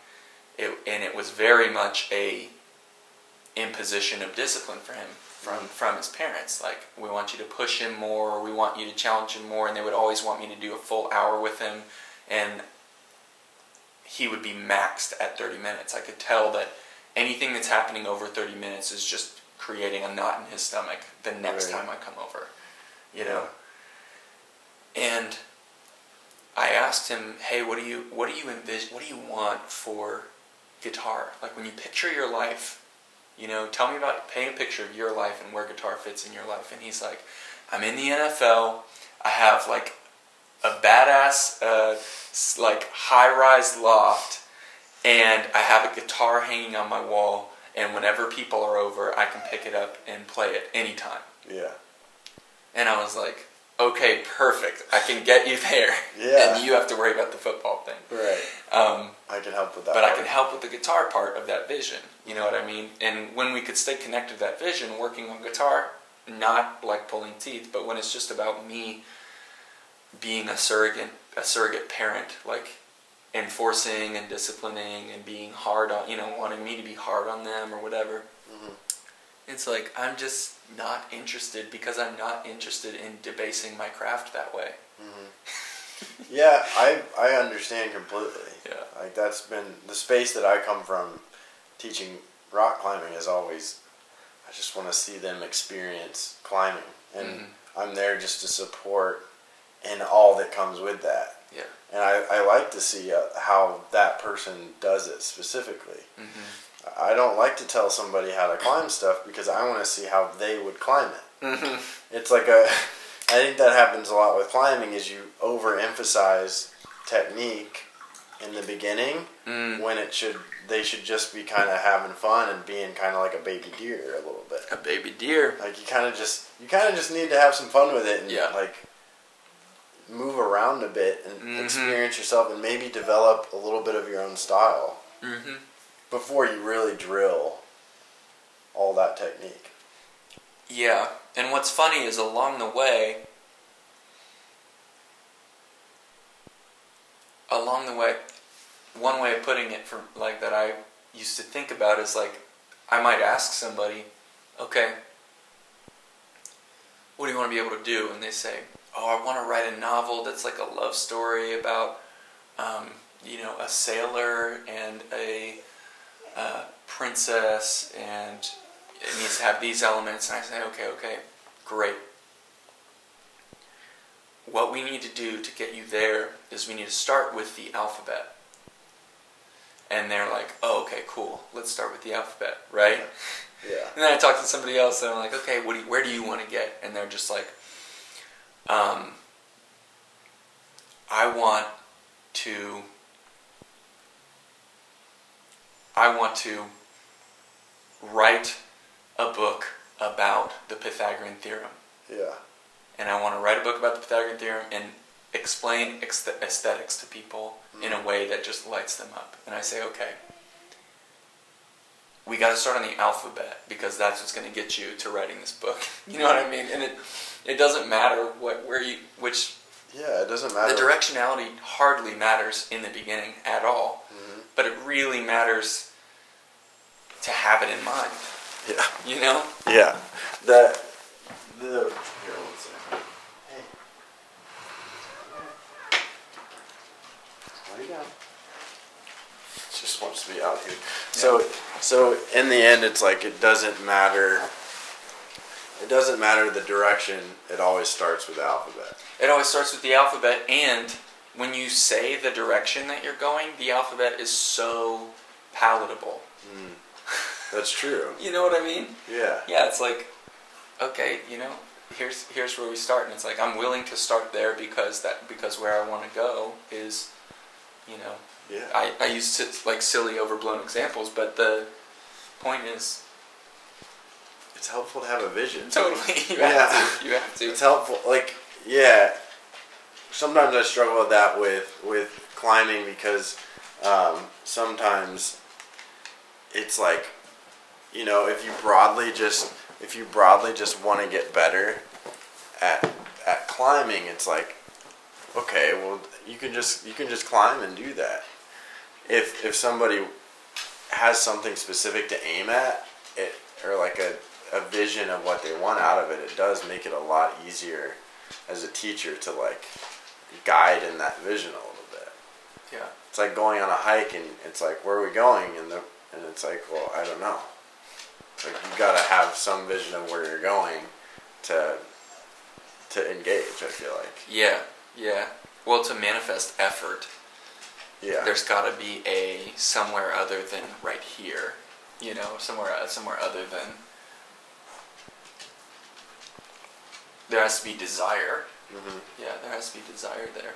It, and it was very much a imposition of discipline for him from mm-hmm. from his parents. Like we want you to push him more, or we want you to challenge him more, and they would always want me to do a full hour with him, and he would be maxed at 30 minutes. I could tell that anything that's happening over 30 minutes is just creating a knot in his stomach the next Right. time I come over. You know? And I asked him, "Hey, what do you what do you envision? What do you want for guitar? Like when you picture your life, you know, tell me about paint a picture of your life and where guitar fits in your life." And he's like, "I'm in the NFL. I have like a badass uh, like high-rise loft, and I have a guitar hanging on my wall. And whenever people are over, I can pick it up and play it anytime." Yeah. And I was like, okay, perfect. I can get you there. Yeah. And you have to worry about the football thing. Right. Um, I can help with that. but I can help with the guitar part of that vision. You know what I mean? And when we could stay connected to that vision, working on guitar, not like pulling teeth, but when it's just about me being a surrogate a surrogate parent, like enforcing and disciplining and being hard on you know wanting me to be hard on them or whatever. Mhm. It's like I'm just not interested because I'm not interested in debasing my craft that way. Yeah, I I understand completely. Yeah. Like that's been the space that I come from teaching rock climbing is always I just want to see them experience climbing and Mhm. I'm there just to support and all that comes with that. Yeah. And I, I like to see uh, how that person does it specifically. Mm-hmm. I don't like to tell somebody how to climb stuff because I want to see how they would climb it. Mm-hmm. It's like a. I think that happens a lot with climbing. Is you overemphasize technique in the beginning Mm. when it should they should just be kind of having fun and being kind of like a baby deer a little bit. A baby deer. Like you kind of just you kind of just need to have some fun with it and Yeah. like move around a bit and Mhm. experience yourself and maybe develop a little bit of your own style Mm-hmm. Before you really drill all that technique. Yeah, and what's funny is along the way, along the way, one way of putting it like that I used to think about is like I might ask somebody, okay, what do you want to be able to do? And they say, oh, I want to write a novel that's like a love story about, um, you know, a sailor and a uh, princess, and it needs to have these elements. And I say, okay, okay, great. What we need to do to get you there is we need to start with the alphabet. And they're like, oh, okay, cool. Let's start with the alphabet, right? Yeah. And then I talk to somebody else, and I'm like, okay, what do you, where do you want to get? And they're just like, um, I want to, I want to write a book about the Pythagorean theorem, Yeah. and I want to write a book about the Pythagorean theorem and explain aesthetics to people in a way that just lights them up. And I say, okay, we got to start on the alphabet because that's what's going to get you to writing this book. You know what I mean? And it it doesn't matter what where you which Yeah, it doesn't matter. the directionality hardly matters in the beginning at all, Mhm. But it really matters to have it in mind. Yeah. You know? Yeah. The the here one second. Hey. Got? Just wants to be out here. So so in the end it's like it doesn't matter it doesn't matter the direction, it always starts with the alphabet. It always starts with the alphabet, and when you say the direction that you're going, the alphabet is so palatable. Hmm. That's true. You know what I mean? Yeah. Yeah, it's like, okay, you know, here's here's where we start, and it's like I'm willing to start there because that because where I want to go is, you know, Yeah. I I use s- like silly overblown examples, but the point is It's helpful to have a vision. totally you Yeah. have to you have to It's helpful. Like, yeah. Sometimes I struggle with that with with climbing because um, sometimes it's like, you know, if you broadly just if you broadly just want to get better at at climbing, it's like, okay, well, you can just you can just climb and do that. If if somebody has something specific to aim at, it or like a a vision of what they want out of it, it does make it a lot easier as a teacher to like guide in that vision a little bit. yeah It's like going on a hike and it's like where are we going and the and it's like well I don't know. It's like you gotta have some vision of where you're going to to engage. I feel like yeah yeah. Well, to manifest effort, yeah there's got to be a somewhere other than right here. You know, somewhere somewhere other than there has to be desire. Hmm Yeah, there has to be desire there.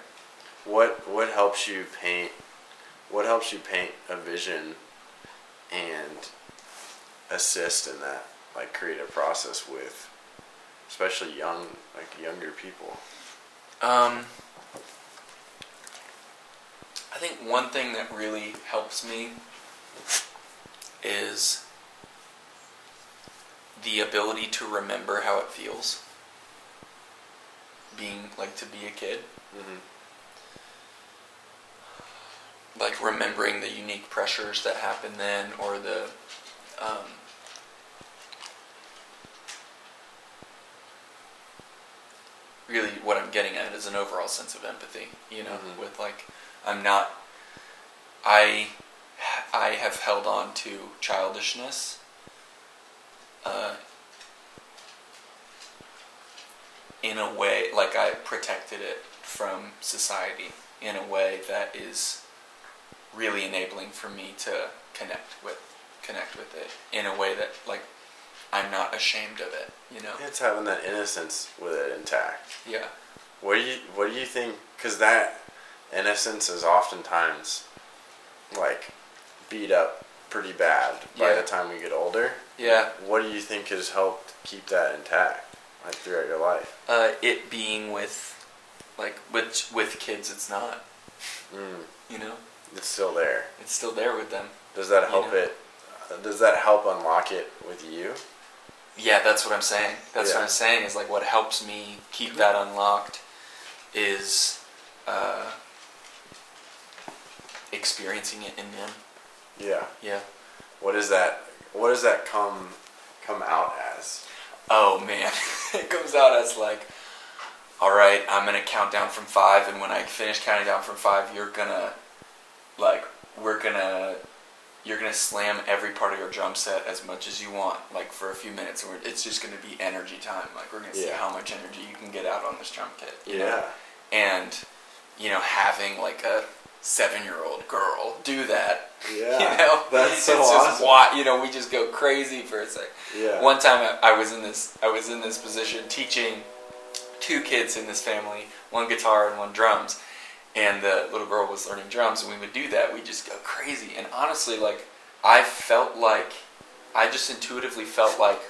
What what helps you paint? What helps you paint a vision and assist in that like creative process with, especially young like younger people. Um, I think one thing that really helps me is the ability to remember how it feels being like to be a kid Mm-hmm. like remembering the unique pressures that happen then or the um, really what i'm getting at is an overall sense of empathy you know Mhm. with like i'm not i i have held on to childishness uh, in a way like i protected it from society in a way that is really enabling for me to connect with connect with it in a way that like I'm not ashamed of it, you know. It's having that innocence with it intact. Yeah. What do you What do you think? Because that innocence is oftentimes like beat up pretty bad by Yeah. the time we get older. Yeah. What do you think has helped keep that intact, like throughout your life? Uh, it being with like with with kids it's not, Mm, you know. it's still there. It's still there with them. Does that You help know. it? Does that help unlock it with you? Yeah, that's what I'm saying. That's Yeah. what I'm saying is like what helps me keep that unlocked is uh, experiencing it in them. Yeah. Yeah. What does that? What does that come come out as? Oh man, it comes out as like, all right, I'm gonna count down from five, and when I finish counting down from five, you're gonna, like, we're gonna, you're gonna slam every part of your drum set as much as you want, like for a few minutes, and it's just gonna be energy time. Like we're gonna see Yeah. how much energy you can get out on this drum kit. Yeah. know? and you know having like a seven-year-old girl do that. Yeah. You know, That's so it's just awesome. wa- you know, we just go crazy for a second. Yeah. One time I, I was in this I was in this position teaching two kids in this family, one guitar and one drums. And the little girl was learning drums and we would do that. We just go crazy. And honestly like I felt like I just intuitively felt like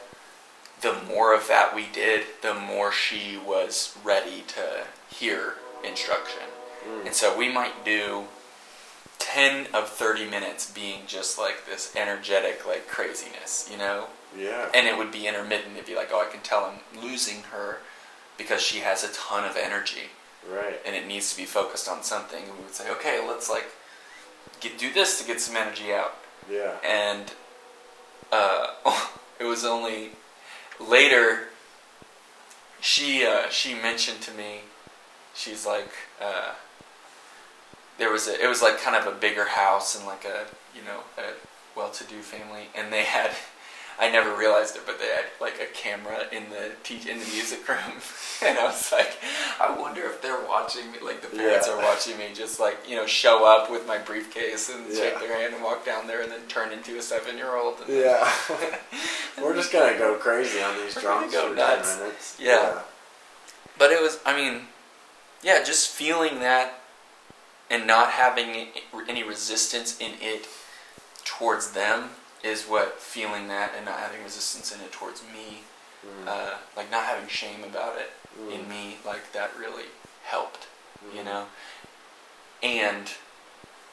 the more of that we did, the more she was ready to hear instruction. Mm. And so we might do 10 of 30 minutes being just like this energetic like craziness, you know? Yeah. and it would be intermittent. It'd be like, oh, I can tell I'm losing her because she has a ton of energy Right. and it needs to be focused on something. And we would say, okay, let's like get do this to get some energy out. Yeah. And uh, it was only later she uh, she mentioned to me, she's like, uh, there was a it was like kind of a bigger house and like a you know a well-to-do family, and they had. I never realized it, but they had like a camera in the teach in the music room, and I was like, I wonder if they're watching me. Like the parents Yeah. are watching me, just like you know, show up with my briefcase and shake their hand and walk down there, and then turn into a seven-year-old. And Yeah. We're just gonna go crazy on these drums go for nuts. ten minutes. Yeah. But it was, I mean, yeah, just feeling that and not having any resistance in it towards them is what feeling that and not having resistance in it towards me, Mm. uh, like not having shame about it Mm. in me, like that really helped, you Mm. know? And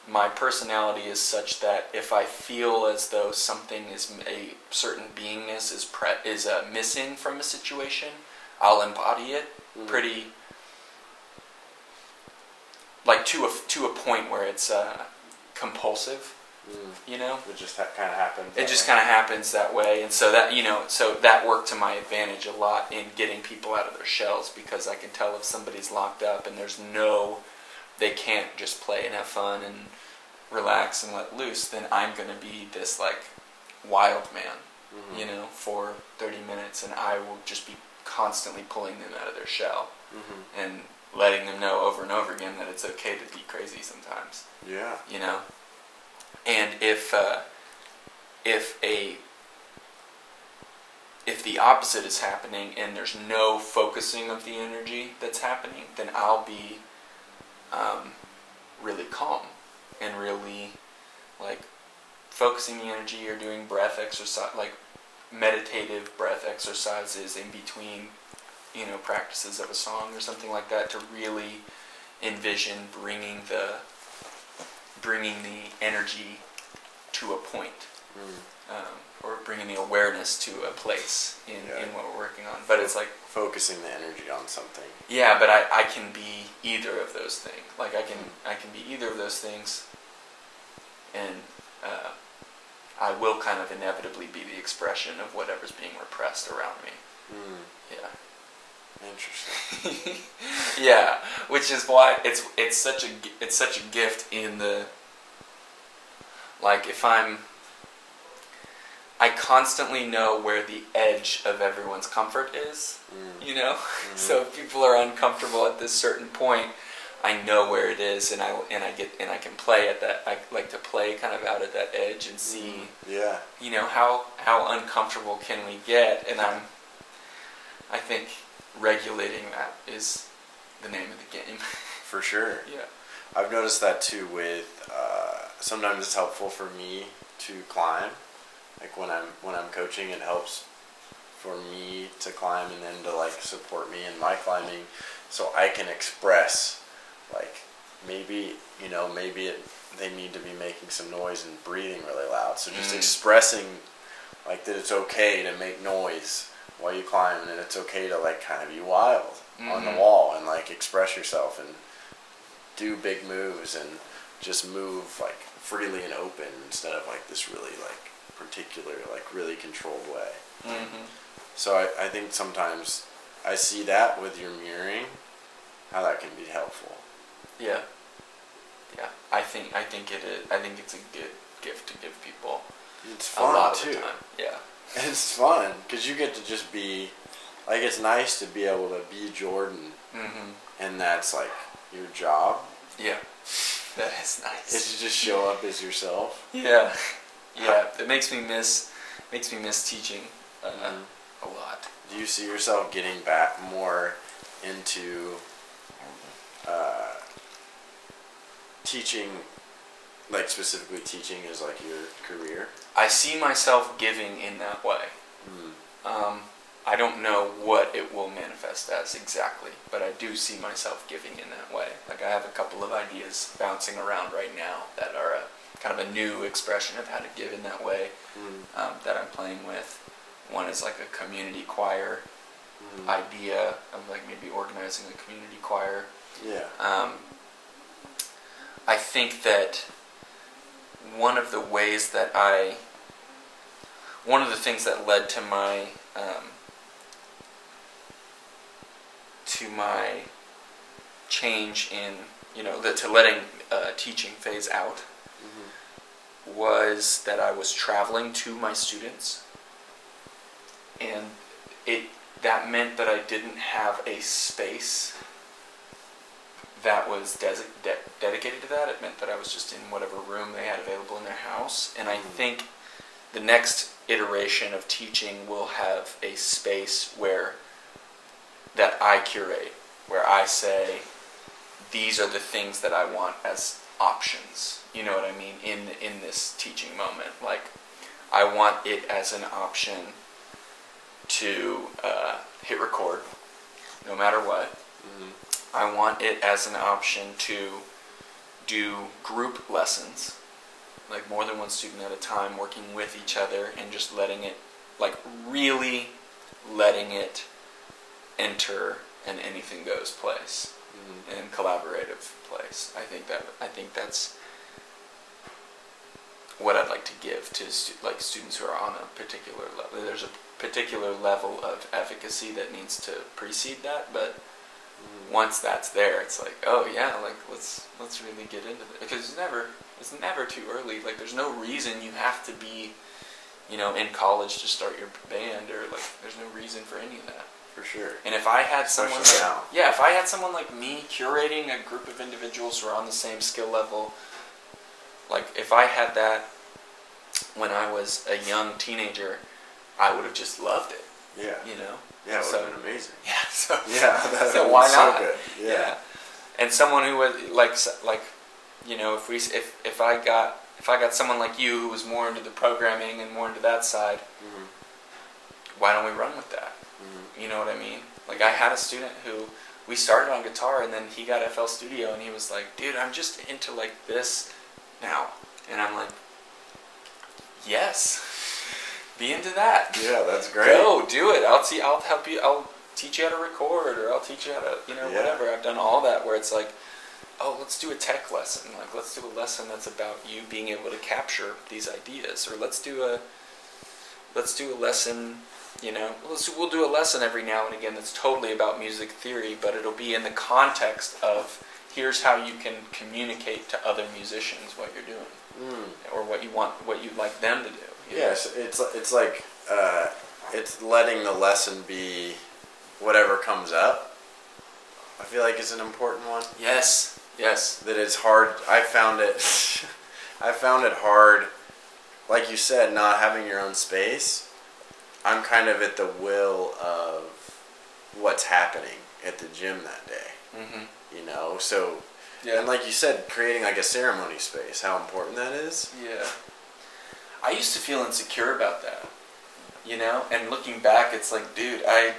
my personality is such that if I feel as though something is a certain beingness is pre- is uh, missing from a situation, I'll embody it Mm. pretty like to a to a point where it's uh, compulsive. Mm. You know, It just ha- kind of happens. it just kind of happens that way, and so that you know, so that worked to my advantage a lot in getting people out of their shells because I can tell if somebody's locked up and there's no, they can't just play and have fun and relax and let loose. Then I'm gonna be this like wild man, Mhm. you know, for 30 minutes, and I will just be constantly pulling them out of their shell Mhm. and letting them know over and over again that it's okay to be crazy sometimes Yeah. you know and if uh, if a if the opposite is happening and there's no focusing of the energy that's happening then i'll be um, really calm and really like focusing the energy or doing breath exercise like meditative breath exercises in between you know practices of a song or something like that to really envision bringing the bringing the energy to a point Mm. um, or bringing the awareness to a place in, Yeah. in what we're working on. But it's like Focusing the energy on something. yeah, but I, I can be either of those things. Like I can I can be either of those things, and uh, I will kind of inevitably be the expression of whatever's being repressed around me. Hmm. Yeah. Interesting. yeah, which is why it's it's such a it's such a gift in the like if I'm I constantly know where the edge of everyone's comfort is, Mm. you know? So if people are uncomfortable at this certain point, I know where it is and I and I get and I can play at that I like to play kind of out at that edge and see Yeah. you know how how uncomfortable can we get and i'm i think regulating that is the name of the game For sure. yeah I've noticed that too with uh, sometimes it's helpful for me to climb. Like when I'm when I'm coaching it helps for me to climb and then to like support me in my climbing so I can express like maybe you know maybe it, they need to be making some noise and breathing really loud so just Mm. expressing like that it's okay to make noise while you climb and it's okay to like kind of be wild on the Mhm. wall and like express yourself and do big moves and just move like freely and open instead of like this really like particular like really controlled way. Mm-hmm. so I, I think sometimes i see that with your mirroring how that can be helpful. Yeah. Yeah. I think i think it is i think it's a good gift to give people it's a fun lot too of the time. Yeah it's fun because you get to just be like it's nice to be able to be jordan mm-hmm. and that's like your job. Yeah. That is nice. Is to just show up as yourself. Yeah. Yeah. It makes me miss makes me miss teaching uh, Mhm. a lot. Do you see yourself getting back more into uh, teaching like specifically teaching is like your career i see myself giving in that way mm. Um, I don't know what it will manifest as exactly, but I do see myself giving in that way. Like I have a couple of ideas bouncing around right now that are a kind of a new expression of how to give in that way Mm. um, that I'm playing with. One is like a community choir Mm. idea of like maybe organizing a community choir. yeah Um, I think that one of the ways that I, one of the things that led to my, um, to my change in, you know, the, to letting uh, teaching phase out Mhm. was that I was traveling to my students, and it that meant that I didn't have a space that was desi- de- dedicated to that. It meant that I was just in whatever room they had available in their house, and I Mhm. think the next iteration of teaching will have a space where that I curate, where I say these are the things that I want as options. You know what I mean in in this teaching moment. Like I want it as an option to uh, hit record, no matter what. Mhm. I want it as an option to do group lessons, like more than one student at a time, working with each other and just letting it, like really letting it enter an anything goes place Mhm. and collaborative place. I think that I think that's what I'd like to give to stu- like students who are on a particular level. There's a particular level of efficacy that needs to precede that, but. Once that's there, it's like, oh yeah, like let's let's really get into it because it's never it's never too early. Like there's no reason you have to be, you know, in college to start your band or like there's no reason for any of that. for sure And if I had someone Especially like, now. yeah, if I had someone like me curating a group of individuals who are on the same skill level, like if I had that when I was a young teenager, I would have just loved it, yeah you know. Yeah it would So- have been amazing Yeah. So yeah that so why so not? good. yeah, And someone who was like like you know if we if if I got if I got someone like you who was more into the programming and more into that side, Mhm. why don't we run with that? Mhm. You know what I mean? Like I had a student who we started on guitar and then he got FL Studio and he was like, "Dude, I'm just into like this now." And I'm like, "Yes." Be into that. Yeah, that's great. Go do it. I'll see. I'll help you. I'll teach you how to record, or I'll teach you how to, you know, Yeah. whatever. I've done all that. Where it's like, oh, let's do a tech lesson. Like, let's do a lesson that's about you being able to capture these ideas, or let's do a, let's do a lesson. You know, let's, we'll do a lesson every now and again that's totally about music theory, but it'll be in the context of here's how you can communicate to other musicians what you're doing Mm. or what you want, what you'd like them to do. Yes, it's it's like uh, it's letting the lesson be whatever comes up. I feel like it's an important one. Yes. Yes. That it's hard. I found it. I found it hard. Like you said, not having your own space. I'm kind of at the will of what's happening at the gym that day. Mm-hmm. You know, so Yeah. and like you said, creating like a ceremony space. How important that is. yeah. I used to feel insecure about that. You know, and looking back, it's like, dude, I,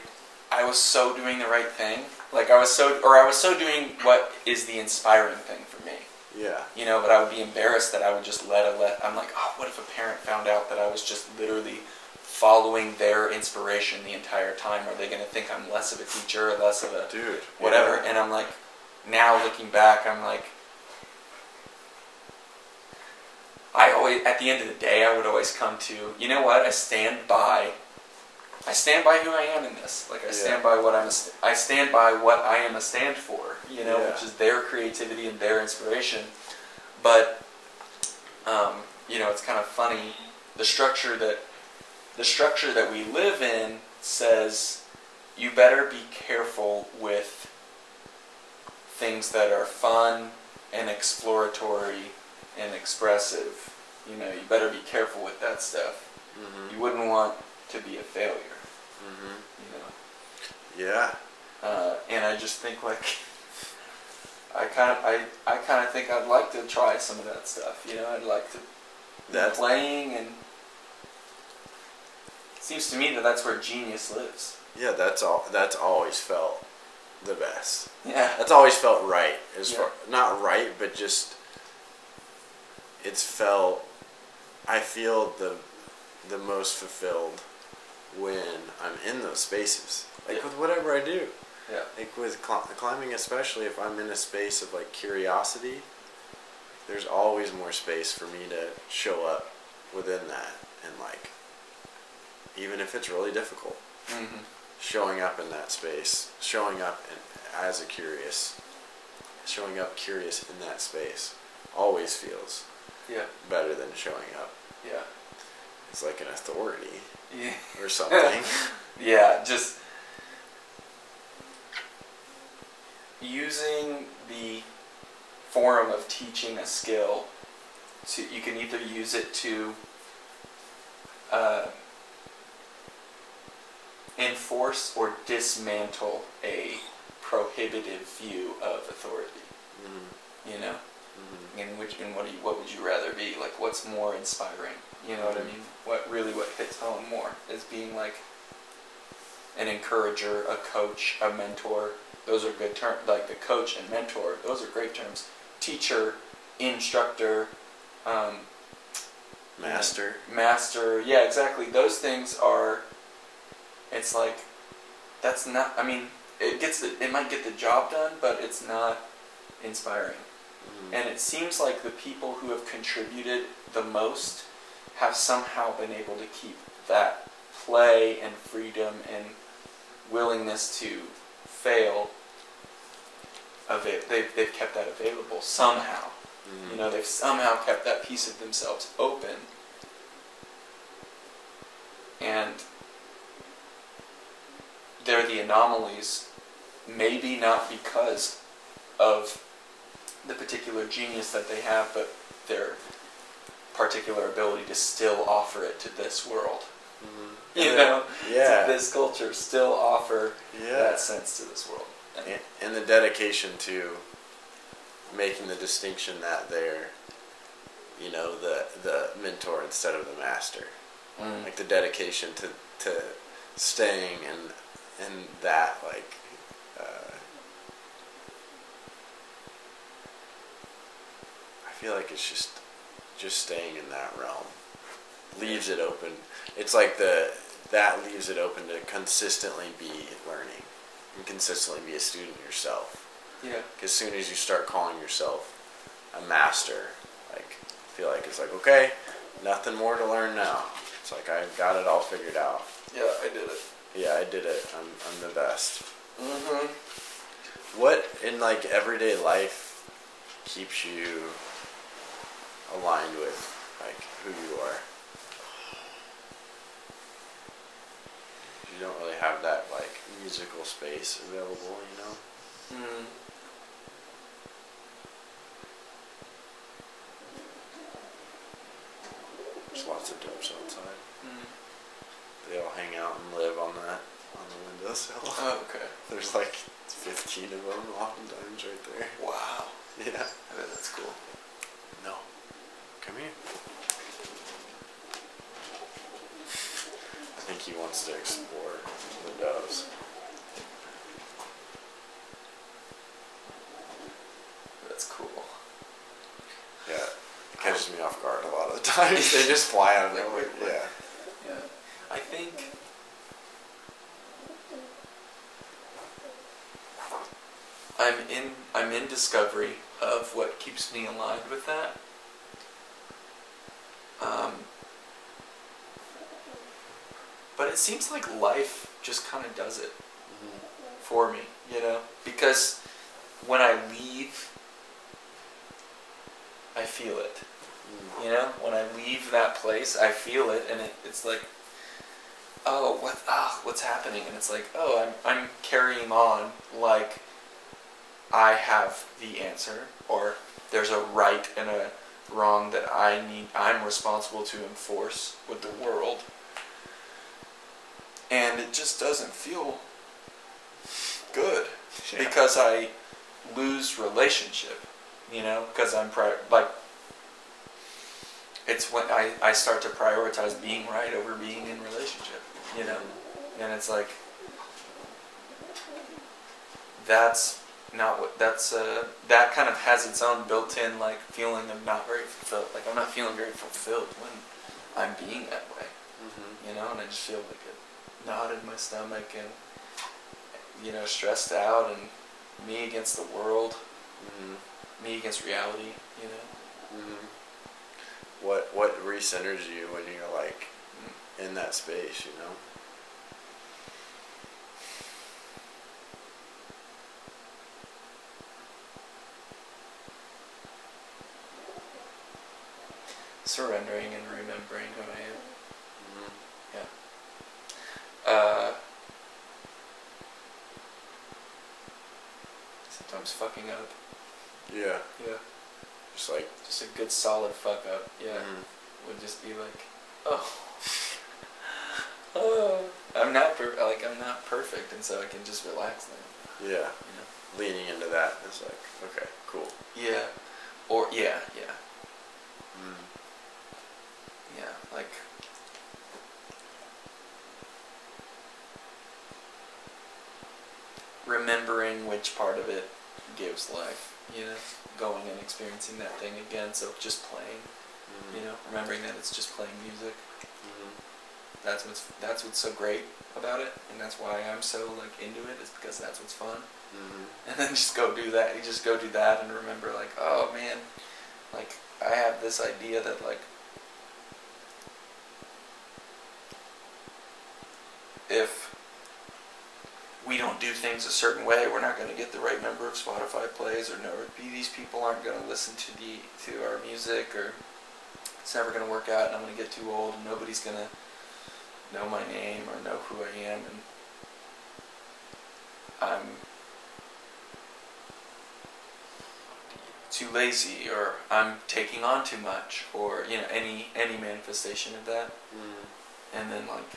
I was so doing the right thing. Like I was so, or I was so doing what is the inspiring thing for me. Yeah. You know, but I would be embarrassed that I would just let a let. I'm like, oh, what if a parent found out that I was just literally following their inspiration the entire time? Are they going to think I'm less of a teacher or less of a Dude. whatever. yeah. And I'm like, now looking back, I'm like, I always, at the end of the day, I would always come to, you know what? I stand by, I stand by who I am in this. Like I stand by what I'm, a I stand by what I am a stand for. You know, Yeah. which is their creativity and their inspiration. But, um, you know, it's kind of funny. The structure that, the structure that we live in says, you better be careful with things that are fun and exploratory and expressive. You know, you better be careful with that stuff. Mhm. You wouldn't want to be a failure. Mhm. You know, Yeah. uh, and I just think like I kind of I, I kind of think I'd like to try some of that stuff. You know, I'd like to be That's playing and it seems to me that that's where genius lives. yeah. That's all. That's always felt the best. Yeah. That's always felt right. As Yeah. far not right, but just it's felt. I feel the the most fulfilled when I'm in those spaces. Like Yeah. with whatever I do. Yeah. Like with cl- climbing, especially if I'm in a space of like curiosity, there's always more space for me to show up within that and like, even if it's really difficult, hmm showing up in that space, showing up in, as a curious, showing up curious in that space, always feels Yeah. better than showing up. Yeah. It's like an authority Yeah. or something. Yeah, just using the form of teaching a skill to you can either use it to uh, enforce or dismantle a prohibitive view of authority. Mhm, You know, mhm. in which in what do you, what would you rather be? Like, what's more inspiring? You know what I mean? What really what hits home more is being like an encourager, a coach, a mentor. Those are good terms. Like the coach and mentor, those are great terms. Teacher, instructor, um, Master. master. Yeah, exactly. Those things are. It's like that's not. I mean, it gets the, it might get the job done, but it's not inspiring. And it seems like the people who have contributed the most have somehow been able to keep that play and freedom and willingness to fail of it. They've, they've kept that available somehow. Mhm. You know, they've somehow kept that piece of themselves open. And they're the anomalies, maybe not because of the particular genius that they have, but their particular ability to still offer it to this world. Mhm. You And know, yeah, to this culture, still offer yeah, that sense to this world. And- and, and the dedication to making the distinction that they're, you know, the the mentor instead of the master. Mm. Like the dedication to to staying and in that like. Uh, I feel like it's just just staying in that realm leaves it open. It's like the that leaves it open to consistently be learning and consistently be a student yourself. Yeah. As soon as you start calling yourself a master, like I feel like it's like okay, nothing more to learn now. It's like I've got it all figured out. Yeah, I did it. Yeah, I did it. I'm I'm the best. Mm-hmm. What in like everyday life keeps you aligned with like who you are? You don't really have that like musical space available, you know. Mm. There's lots of dopes outside. Mm. They all hang out and live on that on the windowsill. Oh, okay. There's like 15 of them oftentimes right there. Wow. Yeah. I bet that's cool. No. Come here. I think he wants to explore the doves. That's cool. Yeah. It catches me off guard a lot of the times. they just fly out of nowhere. Yeah. Yeah. I think I'm in I'm in discovery of what keeps me aligned with that. Um, but it seems like life just kind of does it Mhm. for me, you know? Because when I leave, I feel it. Mm. You know, when I leave that place, I feel it, and it, it's like, oh, what, ah, what's happening? And it's like, oh, I'm, I'm carrying on like I have the answer, or there's a right and a wrong that I need, I'm responsible to enforce with the world. And it just doesn't feel good Yeah. because I lose relationship, you know, because I'm pri- like it's when I, I start to prioritize being right over being in relationship, you know, and it's like that's not what that's uh, that kind of has its own built-in like feeling of not very fulfilled. Like I'm not feeling very fulfilled when I'm being that way, Mhm. you know, and I just feel like a knot in my stomach and you know stressed out and me against the world, Mhm. me against reality, you know. Mhm. What what recenters you when you're like in that space, you know? Surrendering and remembering who I am. Mhm. Uh, sometimes fucking up. Yeah. Yeah. Just like Just a good solid fuck up. Yeah. mhm. Would just be like, oh. oh. I'm not per- like I'm not perfect, and so I can just relax then. yeah, You know. leaning into that is like okay, cool. Yeah. Or yeah, yeah, Mm. yeah. Like. Remembering which part of it gives life, you know, going and experiencing that thing again. So just playing, Mhm. you know, remembering that it's just playing music. Mhm. That's what's that's what's so great about it, and that's why I'm so like into it. Is because that's what's fun. Mhm. and then just go do that. You just go do that and remember, like, oh man, like I have this idea that like if we don't do things a certain way, we're not going to get the right number of Spotify plays, or no, these people aren't going to listen to the to our music, or it's never going to work out, and I'm going to get too old, and nobody's going to know my name or know who I am, and I'm too lazy or I'm taking on too much or you know any any manifestation of that Mhm. and then like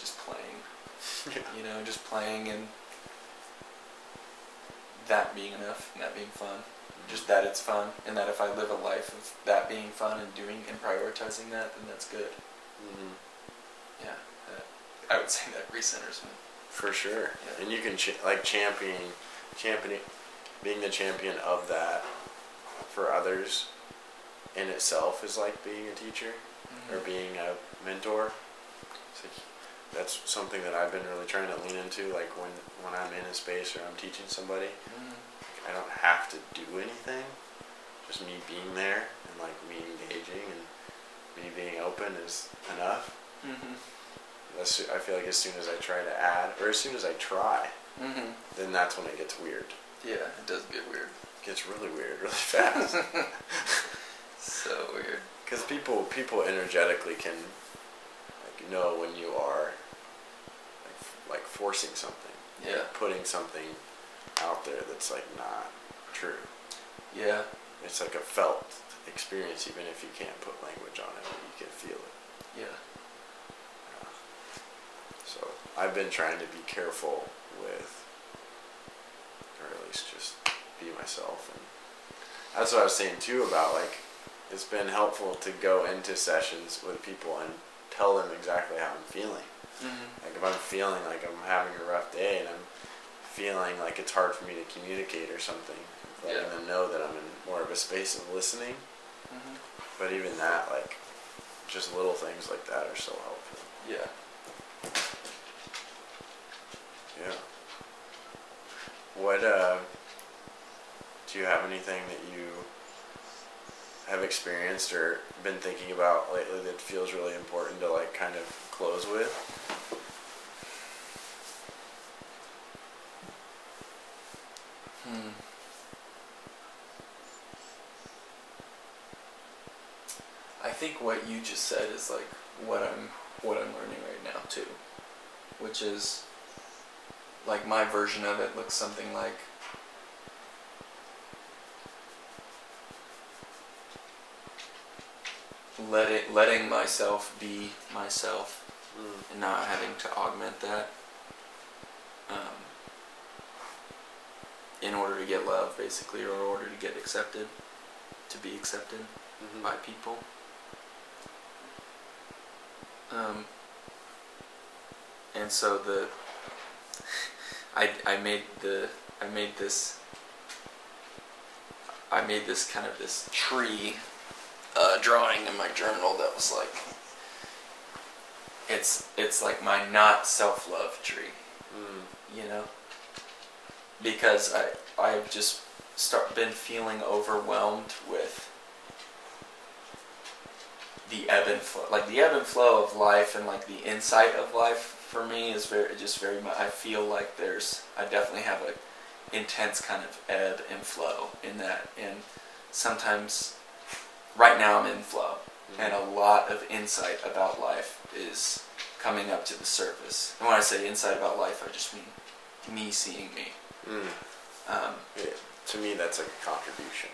just playing Yeah. you know just playing and that being enough and that being fun just that it's fun and that if I live a life of that being fun and doing and prioritizing that then that's good Mhm. yeah that, I would say that recenters me For sure. Yeah. And you can ch- like championing, championing, being the champion of that for others in itself is like being a teacher. or being a mentor. It's like, that's something that I've been really trying to lean into. Like when when I'm in a space or I'm teaching somebody, Mhm. I don't have to do anything. Just me being there and like me engaging and me being open is enough. Mhm. That's, I feel like as soon as I try to add, or as soon as I try, Mhm. then that's when it gets weird. Yeah, it does get weird. It gets really weird really fast. So weird. Because people people energetically can like know when you are like, like forcing something, Yeah. putting something out there that's like not true. Yeah. It's like a felt experience, even if you can't put language on it, but you can feel it. Yeah. So I've been trying to be careful with, or at least just be myself, and that's what I was saying too about like it's been helpful to go into sessions with people and tell them exactly how I'm feeling. Mhm. Like if I'm feeling like I'm having a rough day and I'm feeling like it's hard for me to communicate or something, letting Yeah. them know that I'm in more of a space of listening. Mhm. But even that, like, just little things like that are so helpful. Yeah. Yeah. What uh do you have anything that you have experienced or been thinking about lately that feels really important to like kind of close with? Hmm. I think what you just said is like what I'm what I'm learning right now too, which is like my version of it looks something like letting letting myself be myself Mm. and not having to augment that um, in order to get love, basically, or in order to get accepted, to be accepted Mhm. by people. Um, and so the I, I made the I made this I made this kind of this tree uh, drawing in my journal that was like it's it's like my not self love tree Mm. you know because i i've just start been feeling overwhelmed with the ebb and flow like the ebb and flow of life and like the insight of life for me is very just very much i feel like there's i definitely have a intense kind of ebb and flow in that and sometimes right now i'm in flow and a lot of insight about life is coming up to the surface. And when I say insight about life, I just mean me seeing me. Mm. Um, Yeah, to me, that's like a contribution.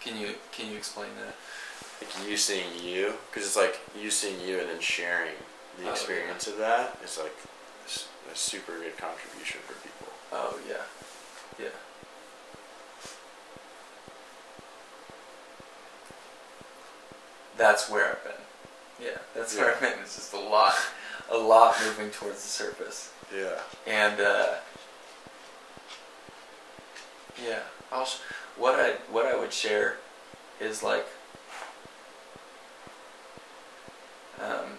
can you can you explain that? Like you seeing you, because it's like you seeing you and then sharing Oh, the yeah. experience of that is like a super good contribution for people. Oh yeah, yeah. That's where I've been. Yeah, that's where I've been. It's just a lot, a lot moving towards the surface. Yeah. and uh, yeah, I'll sh- what I what I would share is like um,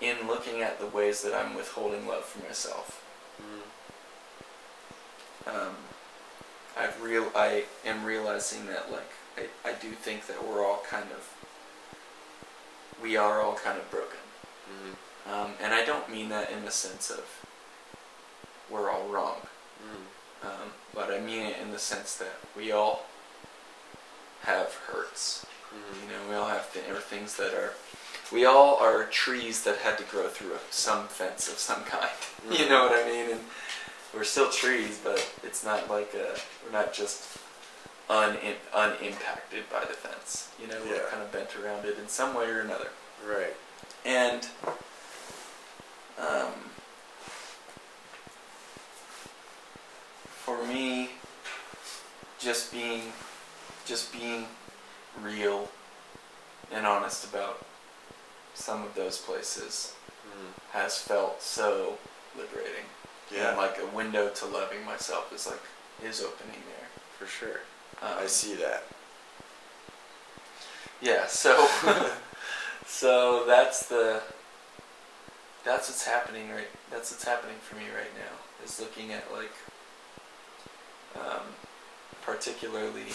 in looking at the ways that I'm withholding love for myself. Mm. Um, I've real I am realizing that like I, I do think that we're all kind of we are all kind of broken. Mm. Um, and I don't mean that in the sense of we're all wrong, Mm. um, but I mean it in the sense that we all have hurts. Mm. You know, we all have th- or things that are. We all are trees that had to grow through a, some fence of some kind. you know what I mean? And we're still trees, but it's not like a, we're not just un, unimpacted by the fence. You know, we're kind of bent around it in some way or another. Right. And um, for me, just being just being real and honest about some of those places Mm. has felt so liberating. Yeah. And like a window to loving myself is like is opening there. For sure. Um, I see that. Yeah, so so that's the that's what's happening right that's what's happening for me right now is looking at like um, particularly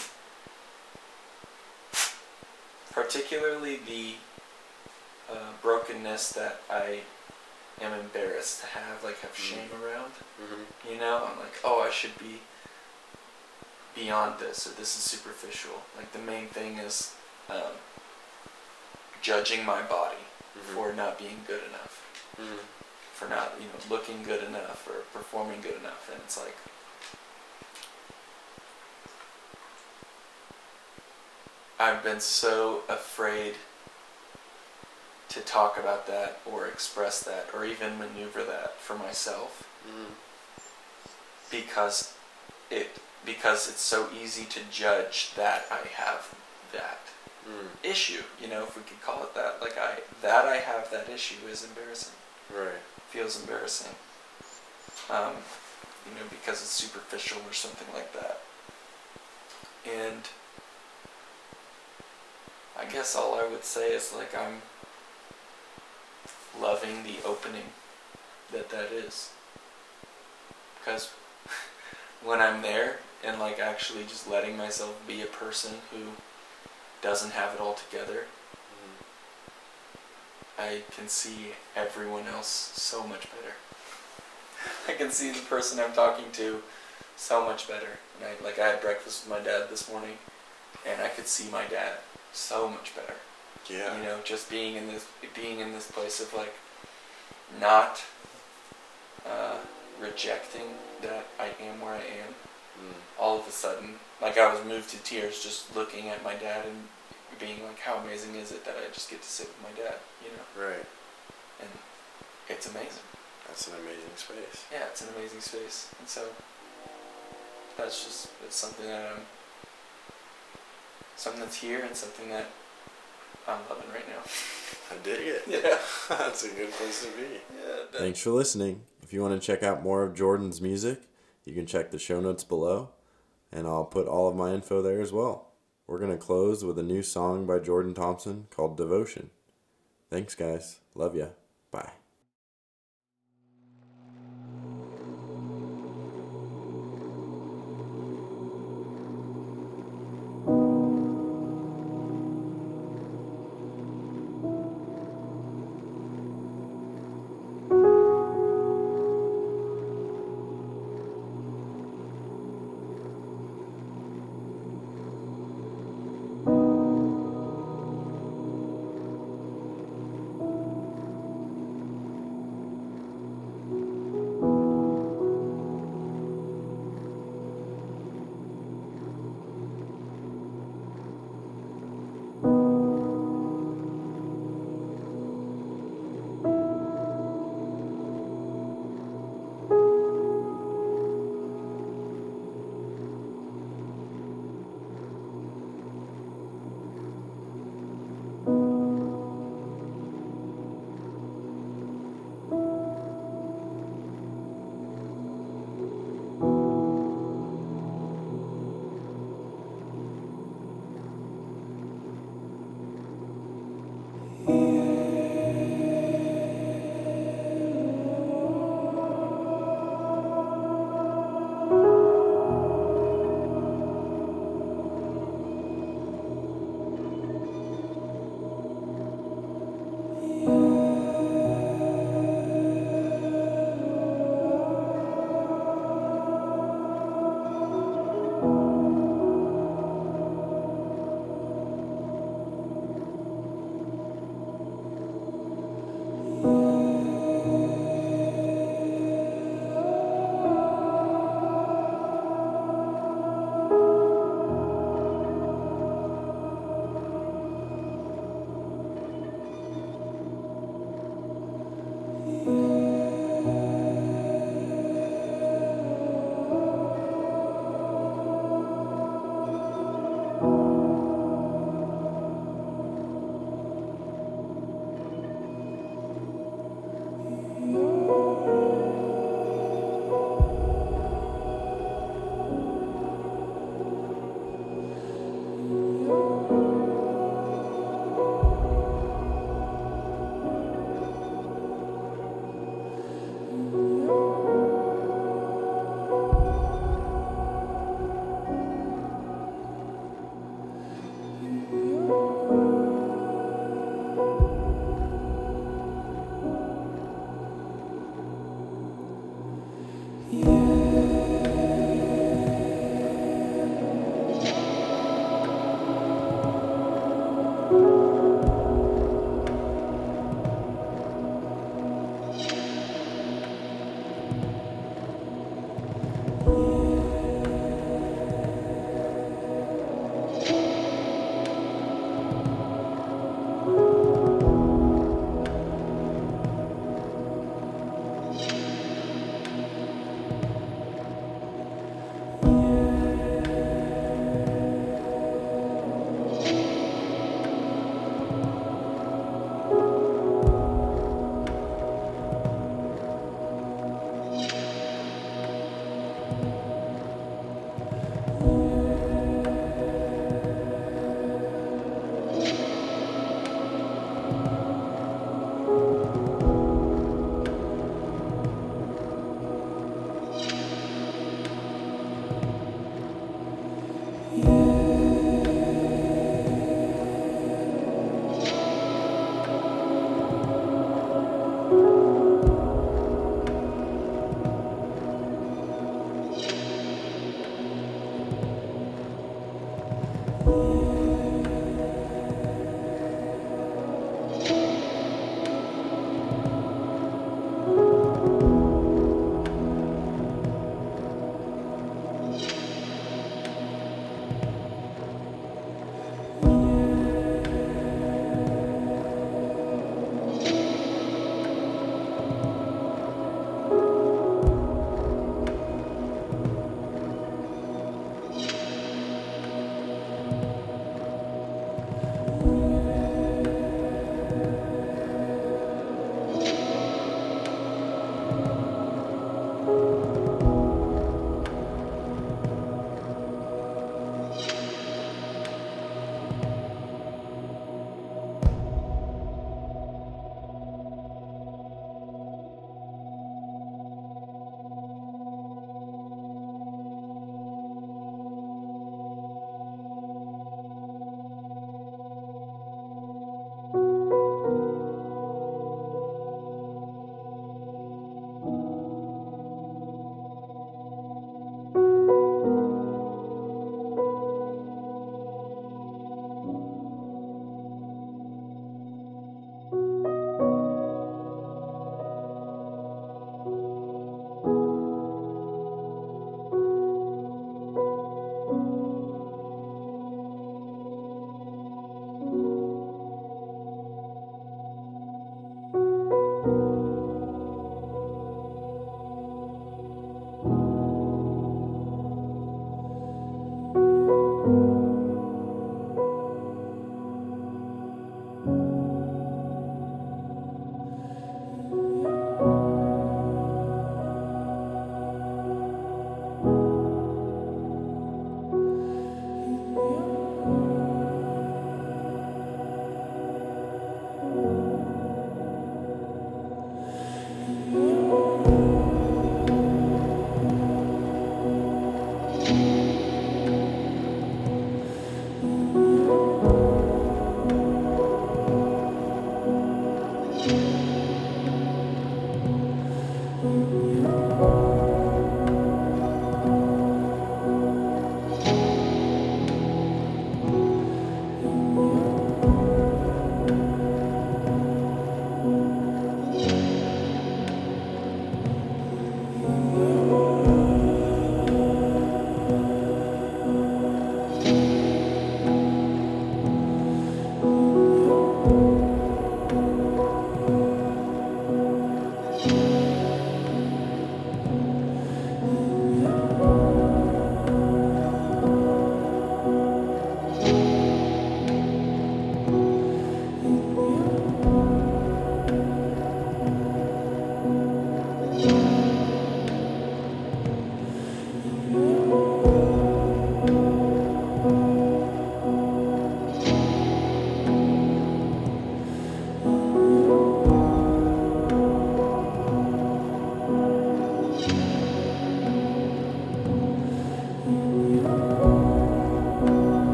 particularly the uh, brokenness that I am embarrassed to have like have shame around. Mm-hmm. you know I'm like oh I should be beyond this or this is superficial. Like the main thing is um, judging my body for not being good enough. Mm-hmm. for not you know looking good enough or performing good enough. And it's like I've been so afraid to talk about that or express that or even maneuver that for myself Mm-hmm. because it because it's so easy to judge that I have that Mm. issue, you know, if we could call it that. Like I that I have that issue is embarrassing. Right. Feels embarrassing. Um, you know, because it's superficial or something like that. And I guess all I would say is like I'm loving the opening that that is. Because when I'm there and like actually just letting myself be a person who doesn't have it all together, Mm-hmm. I can see everyone else so much better. I can see the person I'm talking to so much better. And I like I had breakfast with my dad this morning and I could see my dad so much better. Yeah. You know, just being in this being in this place of like not uh, rejecting that I am where I am. Mm. All of a sudden, like I was moved to tears just looking at my dad and being like, how amazing is it that I just get to sit with my dad, you know? Right. And it's amazing. That's an amazing space. Yeah, it's an amazing space. And so that's just it's something that I'm something that's here and something that I'm loving right now. I dig it. Yeah. That's a good place to be. Yeah. Thanks for listening. If you want to check out more of Jordan's music, you can check the show notes below, and I'll put all of my info there as well. We're going to close with a new song by Jordan Thompson called Devotion. Thanks, guys. Love ya. Bye.